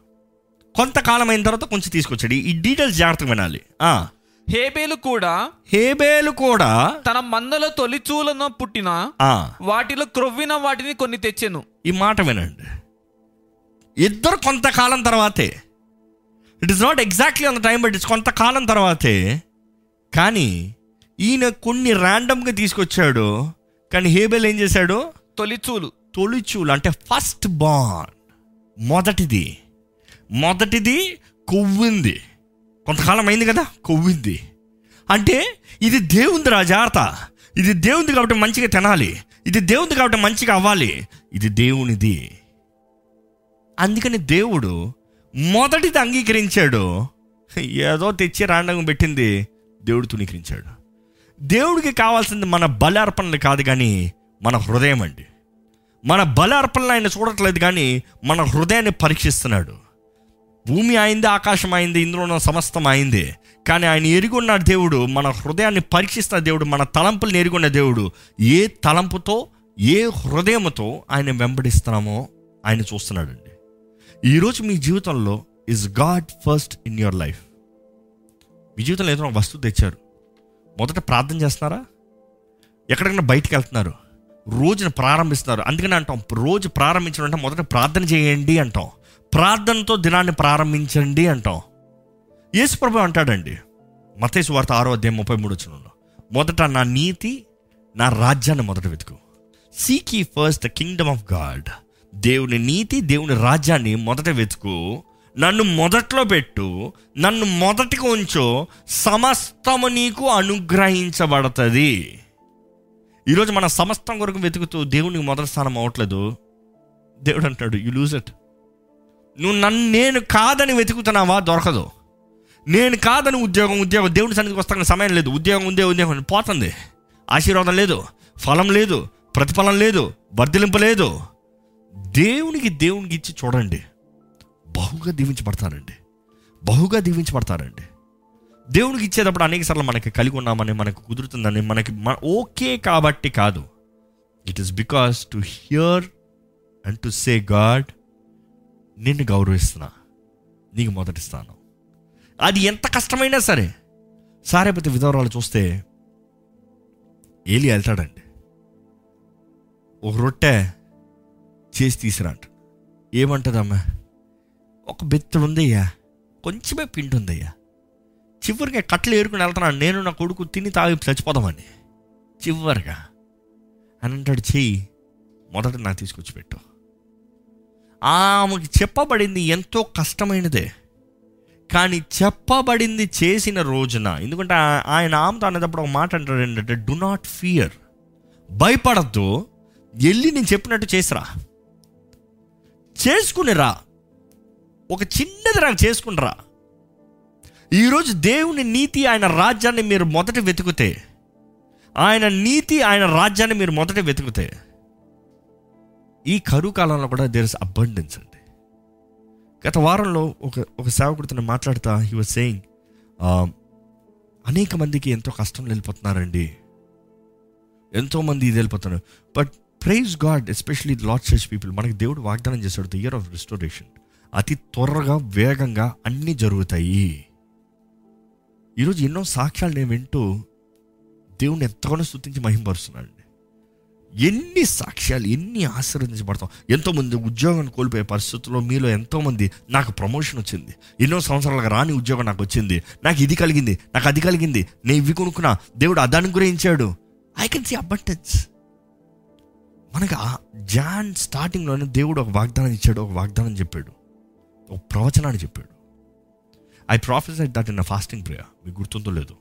కొంతకాలం అయిన తర్వాత కొంచెం తీసుకొచ్చాడు. ఈ డీటెయిల్స్ జాగ్రత్తగా వినాలి. హేబేలు కూడా హేబేలు కూడా తన మందలో తొలిచూలను పుట్టిన వాటిలో క్రొవ్విన వాటిని కొన్ని తెచ్చెను. ఈ మాట వినండి. ఇద్దరు కొంతకాలం తర్వాతే it is not exactly on the time but it's కొంతకాలం తర్వాతే. కానీ ఈయన కొన్ని ర్యాండమ్గా తీసుకొచ్చాడు. కానీ హేబెల్ ఏం చేశాడు? తొలిచూలు. తొలిచూలు అంటే ఫస్ట్ బాన్ మొదటిది. మొదటిది కొవ్వింది. కొంతకాలం అయింది కదా కొవ్వింది. అంటే ఇది దేవుంది రా జాగ్రత్త ఇది దేవుంది కాబట్టి మంచిగా తినాలి. ఇది దేవుంది కాబట్టి మంచిగా అవ్వాలి. ఇది దేవునిది. అందుకని దేవుడు మొదటిది అంగీకరించాడు. ఏదో తెచ్చి రాండంగా పెట్టింది దేవుడు తునీకరించాడు దేవుడికి కావాల్సింది మన బలార్పణలు కాదు కానీ మన హృదయం అండి. మన బలార్పణలు ఆయన చూడట్లేదు కానీ మన హృదయాన్ని పరీక్షిస్తున్నాడు. భూమి అయింది ఆకాశం అయింది ఇందులో ఉన్న సమస్తం అయింది కానీ ఆయన ఎరుగున్న దేవుడు మన హృదయాన్ని పరీక్షిస్తున్న దేవుడు మన తలంపులను ఎరుగున్న దేవుడు ఏ తలంపుతో ఏ హృదయంతో ఆయన వెంబడిస్తున్నామో ఆయన చూస్తున్నాడండి. ఈరోజు మీ జీవితంలో is God first in your life మీ జీవితంలో ఏదైనా ఒక వస్తువు తెచ్చారు. మొదట ప్రార్థన చేస్తున్నారా? ఎక్కడికైనా బయటికి వెళ్తున్నారు. రోజును ప్రారంభిస్తున్నారు. అందుకని అంటాం రోజు ప్రారంభించడం అంటే మొదట ప్రార్థన చేయండి అంటాం. ప్రార్థనతో దినాన్ని ప్రారంభించండి అంటాం. యేసుప్రభు అంటాడండి మతేసు వార్త ఆరో అధ్యాయం ముప్పై మూడు వచ్చినంలో మొదట నా నీతి నా రాజ్యాన్ని మొదట వెతుకు. Seek ye first the kingdom of God దేవుని నీతి దేవుని రాజ్యాన్ని మొదట వెతుకు నన్ను మొదట్లో పెట్టు నన్ను మొదటికి ఉంచో సమస్తము నీకు అనుగ్రహించబడుతుంది. ఈరోజు మన సమస్తం కొరకు వెతుకుతూ దేవునికి మొదటి స్థానం అవ్వట్లేదు దేవుడు అంటాడు యు లూజ్ ఇట్ నువ్వు నన్ను నేను కాదని వెతుకుతున్నావా? దొరకదు. నేను కాదని ఉద్యోగం ఉద్యోగం దేవుని సన్నిధికి వస్తాను సమయం లేదు. ఉద్యోగం ఉందే ఉద్యోగం పోతుంది. ఆశీర్వాదం లేదు. ఫలం లేదు. ప్రతిఫలం లేదు. వర్ధలింపు లేదు. దేవునికి దేవునికి ఇచ్చి చూడండి. బహుగా దీవించబడతారండి. బహుగా దీవించబడతారండి. దేవునికి ఇచ్చేటప్పుడు అనేక సార్లు మనకి కలిగి ఉన్నామని మనకు కుదురుతుందని మనకి ఓకే కాబట్టి కాదు. It is because to hear and to say God నిన్ను గౌరవిస్తున్నా. నీకు మొదటి స్థానం. అది ఎంత కష్టమైనా సరే సారేపతి విధవరాలు చూస్తే ఏలి వెళ్తాడండి ఒక రొట్టె చేసి తీసిరా ఏమంటదమ్మా? ఒక బెత్తడు ఉందయ్యా కొంచెమే పిండి ఉందయ్యా చివరిగా కట్టలు ఏరుకుని వెళ్తున్నాను నేను నా కొడుకు తిని తాగి చచ్చిపోదామని. చివరిగా. అని అంటాడు చెయ్యి మొదట నాకు తీసుకొచ్చి పెట్టు. ఆమెకి చెప్పబడింది ఎంతో కష్టమైనదే. కానీ చెప్పబడింది చేసిన రోజున ఎందుకంటే ఆ- ఆయన ఆమెతో అనేటప్పుడు ఒక మాట అంటాడు ఏంటంటే డు నాట్ ఫియర్ భయపడద్దు. వెళ్ళి నేను చెప్పినట్టు చేసిరా. చేసుకునిరా. ఒక చిన్నది నాకు చేసుకునిరా. ఈరోజు దేవుని నీతి ఆయన రాజ్యాన్ని మీరు మొదట వెతుకుతే ఆయన నీతి ఆయన రాజ్యాన్ని మీరు మొదట వెతుకుతే ఈ కరువు కాలంలో కూడా దేర్ ఇస్ అబండెన్స్ అండి. గత వారంలో ఒక ఒక సేవకుడితో మాట్లాడుతా హీ వాజ్ సేయింగ్ అనేక మందికి ఎంతో కష్టం వెళ్ళిపోతున్నారండి. ఎంతోమంది ఇది వెళ్ళిపోతున్నారు. But praise God especially lot church people మనకి దేవుడు వాగ్దానం చేశాడు ద ఇయర్ ఆఫ్ రిస్టోరేషన్ అతి త్వరగా వేగంగా అన్నీ జరుగుతాయి. ఈరోజు ఎన్నో సాక్ష్యాలు నేను వింటూ దేవుని ఎంతగానో స్థుతించి మహింపరుస్తున్నాడు ఎన్ని సాక్ష్యాలు ఎన్ని ఆశీర్వదించబడతాం. ఎంతోమంది ఉద్యోగాన్ని కోల్పోయే పరిస్థితుల్లో మీలో ఎంతోమంది నాకు ప్రమోషన్ వచ్చింది. ఎన్నో సంవత్సరాలకు రాని ఉద్యోగం నాకు వచ్చింది. నాకు ఇది కలిగింది నాకు అది కలిగింది. నేను ఇవి కొనుక్కున్నా దేవుడు అదాన్ని గురించాడు ఐ కెన్ సీ అబంటెన్స్ మనకి జాన్ స్టార్టింగ్లోనే దేవుడు ఒక వాగ్దానం ఇచ్చాడు ఒక వాగ్దానం చెప్పాడు ఒక ప్రవచనాన్ని చెప్పాడు. I prophesy that in fasting prayer మీకు గుర్తుందో లేదు.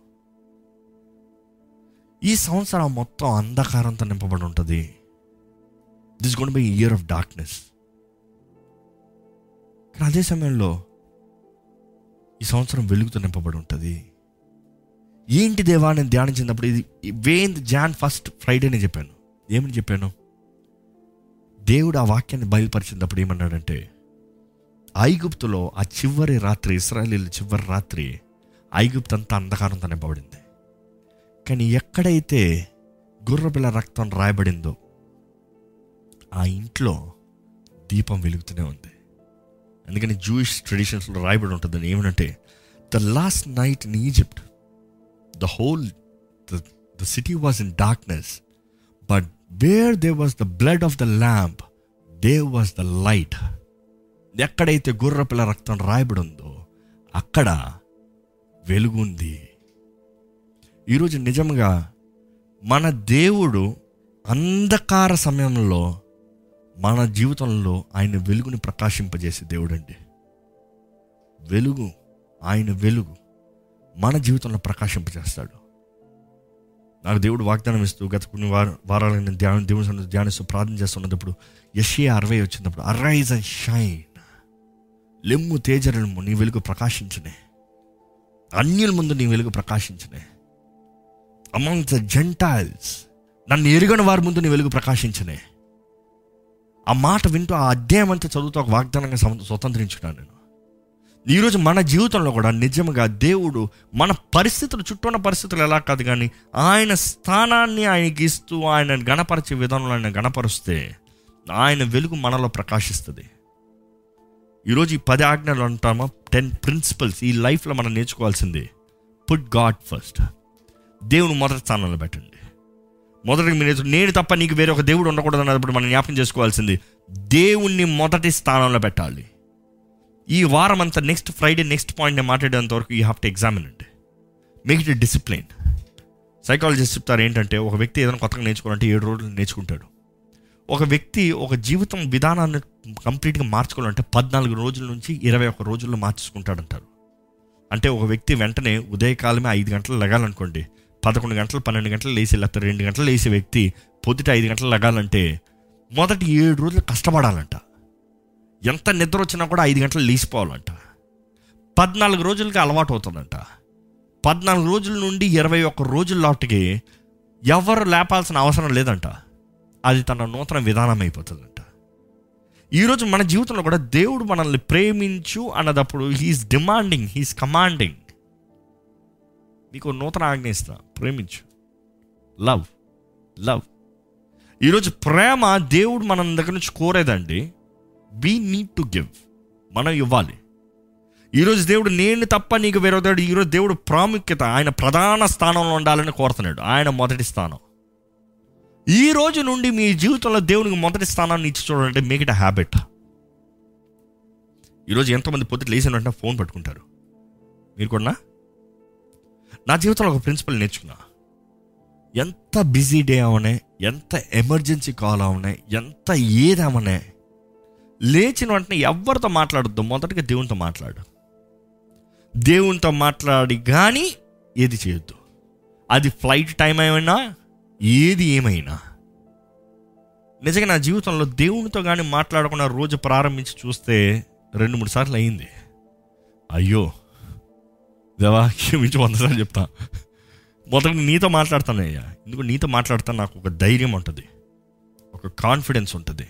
ఈ సంవత్సరం మొత్తం అంధకారంతో నింపబడి ఉంటుంది. This gone by year of darkness కానీ అదే సమయంలో ఈ సంవత్సరం వెలుగుతో నింపబడి ఉంటుంది. ఏంటి దేవా నేను ధ్యానించినప్పుడు ఇది వేన్ జాన్ ఫస్ట్ ఫ్రైడే నేను చెప్పాను. ఏమని చెప్పాను? దేవుడు ఆ వాక్యాన్ని బయలుపరిచినప్పుడు ఏమన్నాడంటే ఐగుప్తులో ఆ చివరి రాత్రి ఇస్రాయలీల చివరి రాత్రి ఐగుప్తు అంతా అంధకారంతో నింపబడింది కానీ ఎక్కడైతే గుర్రపిల్ల రక్తం రాయబడిందో ఆ ఇంట్లో దీపం వెలుగుతూనే ఉంది. అందుకని జూయిష్ ట్రెడిషన్స్లో రాయబడి ఉంటుంది ఏమనంటే the last night in Egypt the whole the city was in darkness but where they was the blood of the lamp they was the light ఎక్కడైతే గుర్రపిల్ల రక్తం రాయబడి ఉందో అక్కడ వెలుగు ఉంది. ఈరోజు నిజంగా మన దేవుడు అంధకార సమయంలో మన జీవితంలో ఆయన వెలుగుని ప్రకాశింపజేసే దేవుడు అండి వెలుగు ఆయన వెలుగు మన జీవితంలో ప్రకాశింపజేస్తాడు. నాకు దేవుడు వాగ్దానం ఇస్తూ గత కొన్ని వార వారాలు నేను ధ్యానం దేవుని ధ్యానిస్తూ ప్రార్థన చేస్తున్నప్పుడు యషి అరవై వచ్చినప్పుడు అరైజ్ అండ్ షైన్ లెమ్ము తేజరము నీ వెలుగు ప్రకాశించనే. అన్యుల ముందు నీ వెలుగు ప్రకాశించనే. అమాంగ్ ద జెంటైల్స్ నన్ను ఎరుగని వారి ముందు నీ వెలుగు ప్రకాశించనే. ఆ మాట వింటూ ఆ అధ్యాయం అంతా చదువుతూ ఒక వాగ్దానంగా స్వతంత్రించుకున్నాను నేను. ఈరోజు మన జీవితంలో కూడా నిజంగా దేవుడు మన పరిస్థితులు చుట్టూ ఉన్న పరిస్థితులు ఎలా కాదు కానీ ఆయన స్థానాన్ని ఆయనకి ఇస్తూ ఆయన గణపరిచే విధానంలో ఆయన గణపరుస్తే ఆయన వెలుగు మనలో ప్రకాశిస్తుంది. ఈరోజు ఈ పది ఆజ్ఞలు అంటామా? టెన్ ప్రిన్సిపల్స్ ఈ లైఫ్లో మనం నేర్చుకోవాల్సింది. పుట్ గాడ్ ఫస్ట్ దేవుని మొదటి స్థానంలో పెట్టండి. మొదటి మీరు నేను తప్ప నీకు వేరే ఒక దేవుడు ఉండకూడదు అన్నప్పుడు మనం జ్ఞాపకం చేసుకోవాల్సింది దేవుణ్ణి మొదటి స్థానంలో పెట్టాలి. ఈ వారం అంతా నెక్స్ట్ ఫ్రైడే నెక్స్ట్ పాయింట్ నేను మాట్లాడేంత వరకు యూ హ్యావ్ టు ఎగ్జామిన్ అండి మేక్ ఇట్ డిసిప్లిన్ సైకాలజిస్ట్ చెప్తారు ఏంటంటే ఒక వ్యక్తి ఏదైనా కొత్తగా నేర్చుకోవాలంటే ఏడు రోజులు నేర్చుకుంటాడు. ఒక వ్యక్తి ఒక జీవితం విధానాన్ని కంప్లీట్గా మార్చుకోవాలంటే పద్నాలుగు రోజుల నుంచి ఇరవై ఒక్క రోజుల్లో మార్చుకుంటాడంటారు అంటే ఒక వ్యక్తి వెంటనే ఉదయకాలమే ఐదు గంటలు లగాలనుకోండి పదకొండు గంటలు పన్నెండు గంటలు లేచి లేకపోతే రెండు గంటలు లేసే వ్యక్తి పొద్దుట ఐదు గంటలు లగాలంటే మొదటి ఏడు రోజులు కష్టపడాలంట. ఎంత నిద్ర వచ్చినా కూడా ఐదు గంటలు లేచిపోవాలంట. పద్నాలుగు రోజులకి అలవాటు అవుతుందంట. పద్నాలుగు రోజుల నుండి ఇరవై ఒక్క రోజుల నాటికి ఎవరు లేపాల్సిన అవసరం లేదంట. అది తన నూతన విధానం అయిపోతుందంట. ఈరోజు మన జీవితంలో కూడా దేవుడు మనల్ని ప్రేమించు అన్నదప్పుడు హీఈస్ డిమాండింగ్ హీఈస్ కమాండింగ్ నీకు నూతన ఆజ్ఞ ఇస్తా. ప్రేమించు. లవ్ లవ్ ఈరోజు ప్రేమ దేవుడు మన దగ్గర నుంచి కోరేదండి. వీ నీడ్ టు గివ్ మనం ఇవ్వాలి. ఈరోజు దేవుడు నేను తప్ప నీకు వేరొకడు ఈరోజు దేవుడు ప్రాముఖ్యత ఆయన ప్రధాన స్థానంలో ఉండాలని కోరుతున్నాడు. ఆయన మొదటి స్థానం. ఈ రోజు నుండి మీ జీవితంలో దేవునికి మొదటి స్థానాన్ని ఇచ్చి చూడాలంటే మేక్ ఇట్ హ్యాబిట్ ఈరోజు ఎంతోమంది పొద్దుట లేచిన వెంటనే ఫోన్ పట్టుకుంటారు. మీరు కూడా నా? జీవితంలో ఒక ప్రిన్సిపల్ నేర్చుకున్నా. ఎంత బిజీ డే అవనే ఎంత ఎమర్జెన్సీ కాల్ అవనే ఎంత ఏదవనే లేచిన వెంటనే ఎవరితో మాట్లాడద్దు మొదటగా దేవునితో మాట్లాడు. దేవునితో మాట్లాడి కానీ ఏది చేయొద్దు. అది ఫ్లైట్ టైం ఏమైనా ఏది ఏమైనా. నిజంగా నా జీవితంలో దేవునితో కానీ మాట్లాడకుండా రోజు ప్రారంభించి చూస్తే రెండు మూడు సార్లు అయింది. అయ్యో దేవా క్షమించి వంద చెప్తా. మొదట నీతో మాట్లాడతానయ్యా. ఎందుకు నీతో మాట్లాడతాను నాకు ఒక ధైర్యం ఉంటుంది. ఒక కాన్ఫిడెన్స్ ఉంటుంది.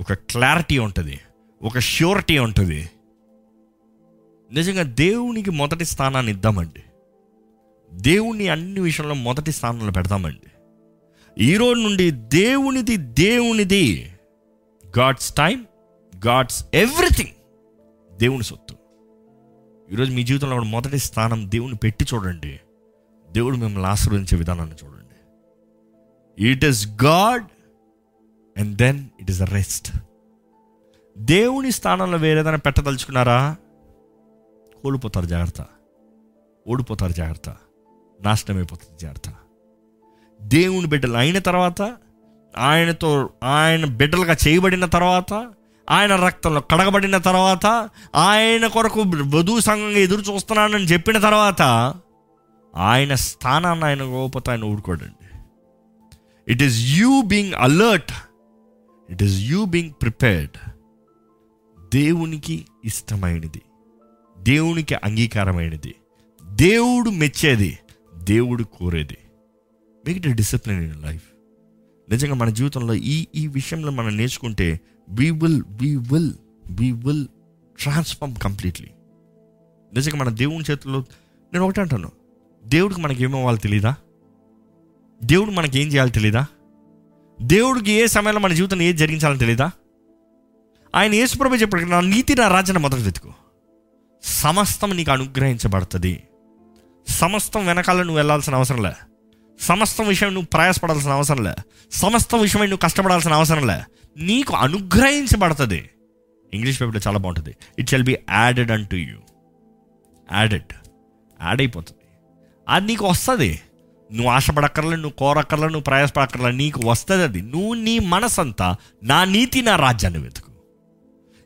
ఒక క్లారిటీ ఉంటుంది. ఒక ష్యూరిటీ ఉంటుంది. నిజంగా దేవునికి మొదటి స్థానాన్ని ఇద్దామండి. దేవుని అన్ని విషయంలో మొదటి స్థానంలో పెడతామండి. ఈ రోజు నుండి దేవునిది దేవునిది. గాడ్స్ టైం గాడ్స్ ఎవ్రీథింగ్ దేవుని సొత్తు. ఈరోజు మీ జీవితంలో కూడా మొదటి స్థానం దేవుని పెట్టి చూడండి. దేవుడు మిమ్మల్ని ఆశీర్వదించే విధానాన్ని చూడండి. It is God and then it is a rest దేవుని స్థానంలో వేరేదైనా పెట్టదలుచుకున్నారా? కోల్పోతారు జాగ్రత్త. ఓడిపోతారు జాగ్రత్త. నాశనం జాగ్రత్త. దేవుని బిడ్డలు అయిన తర్వాత ఆయనతో ఆయన బిడ్డలుగా చేయబడిన తర్వాత ఆయన రక్తంలో కడగబడిన తర్వాత ఆయన కొరకు వధువు సంఘంగా ఎదురు చూస్తున్నానని చెప్పిన తర్వాత ఆయన స్థానాన్ని ఆయన గోపత ఆయన ఊరుకోడండి. It is you being alert it is you being prepared దేవునికి ఇష్టమైనది. దేవునికి అంగీకారమైనది. దేవుడు మెచ్చేది. దేవుడు కోరేది. Make it discipline in life నిజంగా మన జీవితంలో ఈ ఈ విషయంలో మనం నేర్చుకుంటే we will we will we will transform completely నిజంగా మన దేవుని చేతుల్లో నేను ఒకటి అంటాను దేవుడికి మనకి ఏమవ్వాలి తెలీదా? దేవుడు మనకి ఏం చేయాలో తెలీదా? దేవుడికి ఏ సమయంలో మన జీవితంలో ఏది జరిగించాలని తెలియదా ఆయన యేసుప్రభు చెప్పాడు నా నీతి నా రాజ్యాన్ని మొదలు వెతుకు. సమస్తం నీకు అనుగ్రహించబడుతుంది. సమస్తం వెనకాల నువ్వు వెళ్ళాల్సిన అవసరం లే. సమస్తం విషయం నువ్వు ప్రయాసపడాల్సిన అవసరం లే. సమస్తం విషయమై నువ్వు కష్టపడాల్సిన అవసరం లే. నీకు అనుగ్రహించబడుతుంది. ఇంగ్లీష్ పేపర్లో చాలా బాగుంటుంది. It shall be added unto you added add అయిపోతుంది. అది నీకు వస్తుంది. నువ్వు ఆశపడక్కర్లే నువ్వు కోరక్కర్లే నువ్వు ప్రయాసపడక్కర్లే. నీకు వస్తుంది అది. నువ్వు నీ మనసంతా నా నీతి నా రాజ్యాన్ని వెతుకు.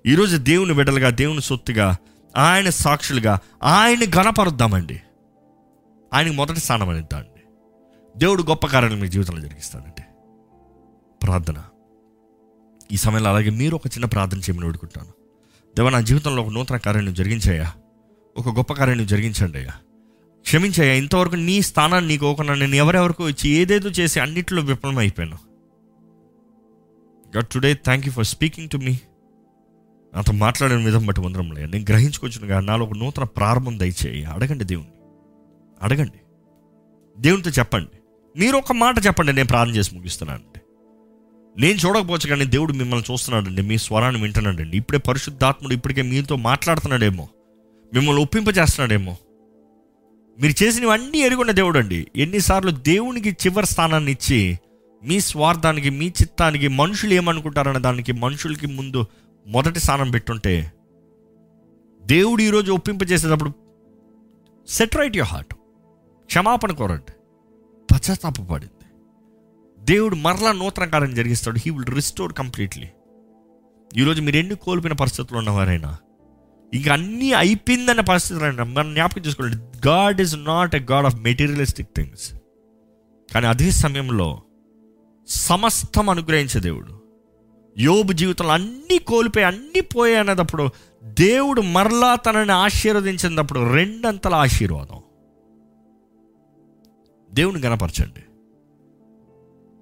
ఈరోజు దేవుని బిడ్డలుగా దేవుని సొత్తుగా ఆయన సాక్షులుగా ఆయన గణపరుద్దామండి ఆయనకి మొదటి స్థానం అనిద్దామండి దేవుడు గొప్ప కార్యాలు మీ జీవితంలో జరిగిస్తాడండి. ప్రార్థన. ఈ సమయంలో అలాగే మీరు ఒక చిన్న ప్రార్థన చేయమని వేడుకుంటాను. దేవ నా జీవితంలో ఒక నూతన కార్యం నువ్వు జరిగించాయా? ఒక గొప్ప కార్యం నువ్వు జరిగించండి అయ్యా. క్షమించాయా ఇంతవరకు నీ స్థానాన్ని నీకు ఒకనా నేను ఎవరెవరికి ఇచ్చి ఏదేదో చేసి అన్నింటిలో విఫలం అయిపోయాను got today thank you for speaking to me నాతో మాట్లాడిన విధం బట్టి వందరంలే నేను గ్రహించుకొచ్చిన నాలో ఒక నూతన ప్రారంభం దయచేయి. అడగండి దేవుణ్ణి. అడగండి. దేవునితో చెప్పండి. మీరు ఒక మాట చెప్పండి నేను ప్రార్థన చేసి ముగిస్తున్నానండి. నేను చూడకపోవచ్చు కానీ దేవుడు మిమ్మల్ని చూస్తున్నాడండి. మీ స్వరాన్ని వింటున్నాడండి. ఇప్పుడే పరిశుద్ధాత్ముడు ఇప్పటికే మీతో మాట్లాడుతున్నాడేమో. మిమ్మల్ని ఒప్పింపజేస్తున్నాడేమో. మీరు చేసినవన్నీ ఎరుగున్న దేవుడు అండి ఎన్నిసార్లు దేవునికి చివరి స్థానాన్ని ఇచ్చి మీ స్వార్థానికి మీ చిత్తానికి మనుషులు ఏమనుకుంటారనే దానికి మనుషులకి ముందు మొదటి స్థానం పెట్టుంటే దేవుడు ఈరోజు ఒప్పింపజేసేటప్పుడు సెట్ రైట్ యువర్ హార్ట్ క్షమాపణ కోరండి. పశ్చాత్తాపడింది దేవుడు మరలా నూతన కార్యం జరిగిస్తాడు. హీ విల్ రిస్టోర్ కంప్లీట్లీ ఈరోజు మీరు ఎన్ని కోల్పోయిన పరిస్థితుల్లో ఉన్నవారైనా ఇక అన్నీ అయిపోయిందన్న పరిస్థితులు మనం జ్ఞాపకం చేసుకోండి. God is not a God of materialistic things కానీ అదే సమయంలో సమస్తం అనుగ్రహించే దేవుడు. యోబు జీవితంలో అన్నీ కోల్పోయి అన్నీ పోయాయి అన్నదప్పుడు దేవుడు మరలా తనని ఆశీర్వదించినప్పుడు రెండంతల ఆశీర్వాదం. దేవుని గనపరచండి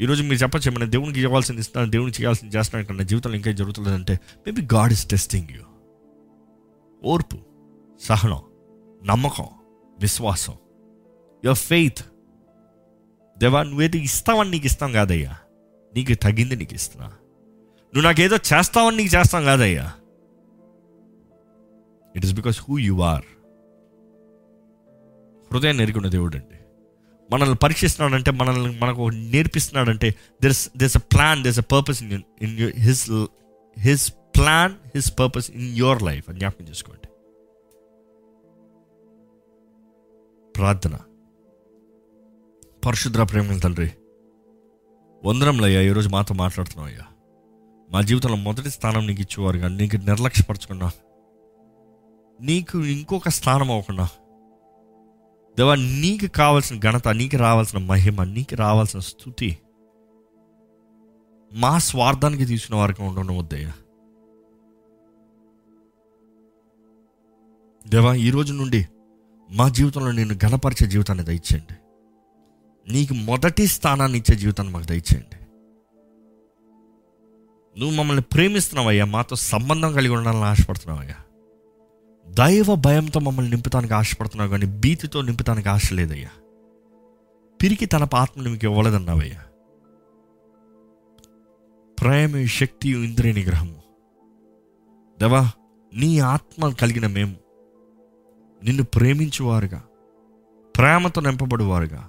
ఈరోజు మీరు చెప్పచ్చు ఏమైనా దేవునికి ఇవ్వాల్సింది ఇస్తాను దేవునికి చేయాల్సింది చేస్తున్నాను కన్నా జీవితంలో ఇంకా జరుగుతుందంటే maybe God is testing you ఓర్పు సహనం నమ్మకం విశ్వాసం. యువర్ ఫెయిత్ దేవా నువ్వేదో ఇస్తావని నీకు ఇస్తాం కాదయ్యా. నీకు తగింది నీకు ఇస్తున్నా. నువ్వు నాకేదో చేస్తావని నీకు చేస్తాం కాదయ్యా. It is because who you are హృదయం ఎరుగున్న దేవుడు అండి మనల్ని పరీక్షిస్తున్నాడంటే మనల్ని మనకు నేర్పిస్తున్నాడంటే this this a plan this a purpose in in his his plan his purpose in your life అని జ్ఞాపకం చేసుకోండి. ప్రార్థన. పరిశుద్ర ప్రేమల తండ్రి వందరంలయ్యా ఈరోజు మాతో మాట్లాడుతున్నావు అయ్యా. మా జీవితంలో మొదటి స్థానం నీకు ఇచ్చేవారు కానీ నీకు నిర్లక్ష్యపరచకుండా నీకు ఇంకొక స్థానం అవ్వకుండా దేవా నీకు కావాల్సిన ఘనత నీకు రావాల్సిన మహిమ నీకు రావాల్సిన స్థుతి మా స్వార్థానికి తీసుకున్న వారికి ఉండడం వద్దయ్యా. దేవా ఈ రోజు నుండి మా జీవితంలో నేను ఘనపరిచే జీవితాన్ని దయచేయండి. నీకు మొదటి స్థానాన్ని ఇచ్చే జీవితాన్ని మాకు దయచేయండి. నువ్వు మమ్మల్ని ప్రేమిస్తున్నావయ్యా మాతో సంబంధం కలిగి ఉండాలని ఆశపడుతున్నావయ్యా. దైవ భయంతో మమ్మల్ని నింపుతానికి ఆశపడుతున్నావు కానీ భీతితో నింపుతానికి ఆశ లేదయ్యా. పిరికి తన ఆత్మని మీకు ఇవ్వలేదన్నావయ్యా. ప్రేమ శక్తి ఇంద్రియ నిగ్రహము. దేవా నీ ఆత్మ కలిగిన మేము నిన్ను ప్రేమించువారుగా ప్రేమతో నింపబడువారుగా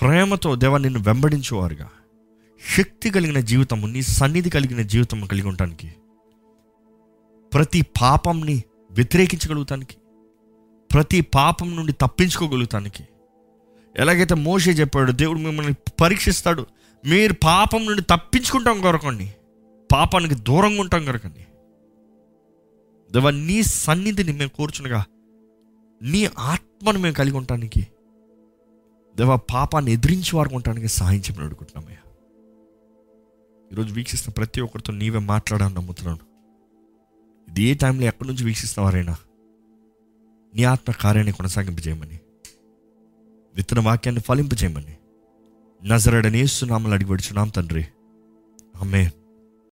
ప్రేమతో దేవ నిన్ను వెంబడించేవారుగా. శక్తి కలిగిన జీవితము నీ సన్నిధి కలిగిన జీవితము కలిగి ఉండటానికి ప్రతి పాపంని వ్యతిరేకించగలుగుతానికి ప్రతి పాపం నుండి తప్పించుకోగలుగుతానికి. ఎలాగైతే మోసే చెప్పాడు దేవుడు మిమ్మల్ని పరీక్షిస్తాడు. మీరు పాపం నుండి తప్పించుకుంటాం కొరకండి. పాపానికి దూరంగా ఉంటాం కొరకండి. దేవ నీ సన్నిధిని మేము కోరుచునగా నీ ఆత్మను మేము కలిగి ఉండటానికి దేవ పాపాన్ని ఎదిరించి వారు ఉండటానికి సహాయం చెప్పని అడుగుతున్నామయ్యా ఈరోజు వీక్షిస్తున్న ప్రతి ఒక్కరితో నీవే మాట్లాడాలని నమ్ముతున్నాను. ఇది ఏ టైంలో ఎక్కడి నుంచి వీక్షిస్తున్నవారైనా నీ ఆత్మ కార్యాన్ని కొనసాగింపజేయమని విత్తన వాక్యాన్ని ఫలింపజేయమని నజరడనేస్తున్నామని అడిగి పడుచున్నాం తండ్రి. ఆమె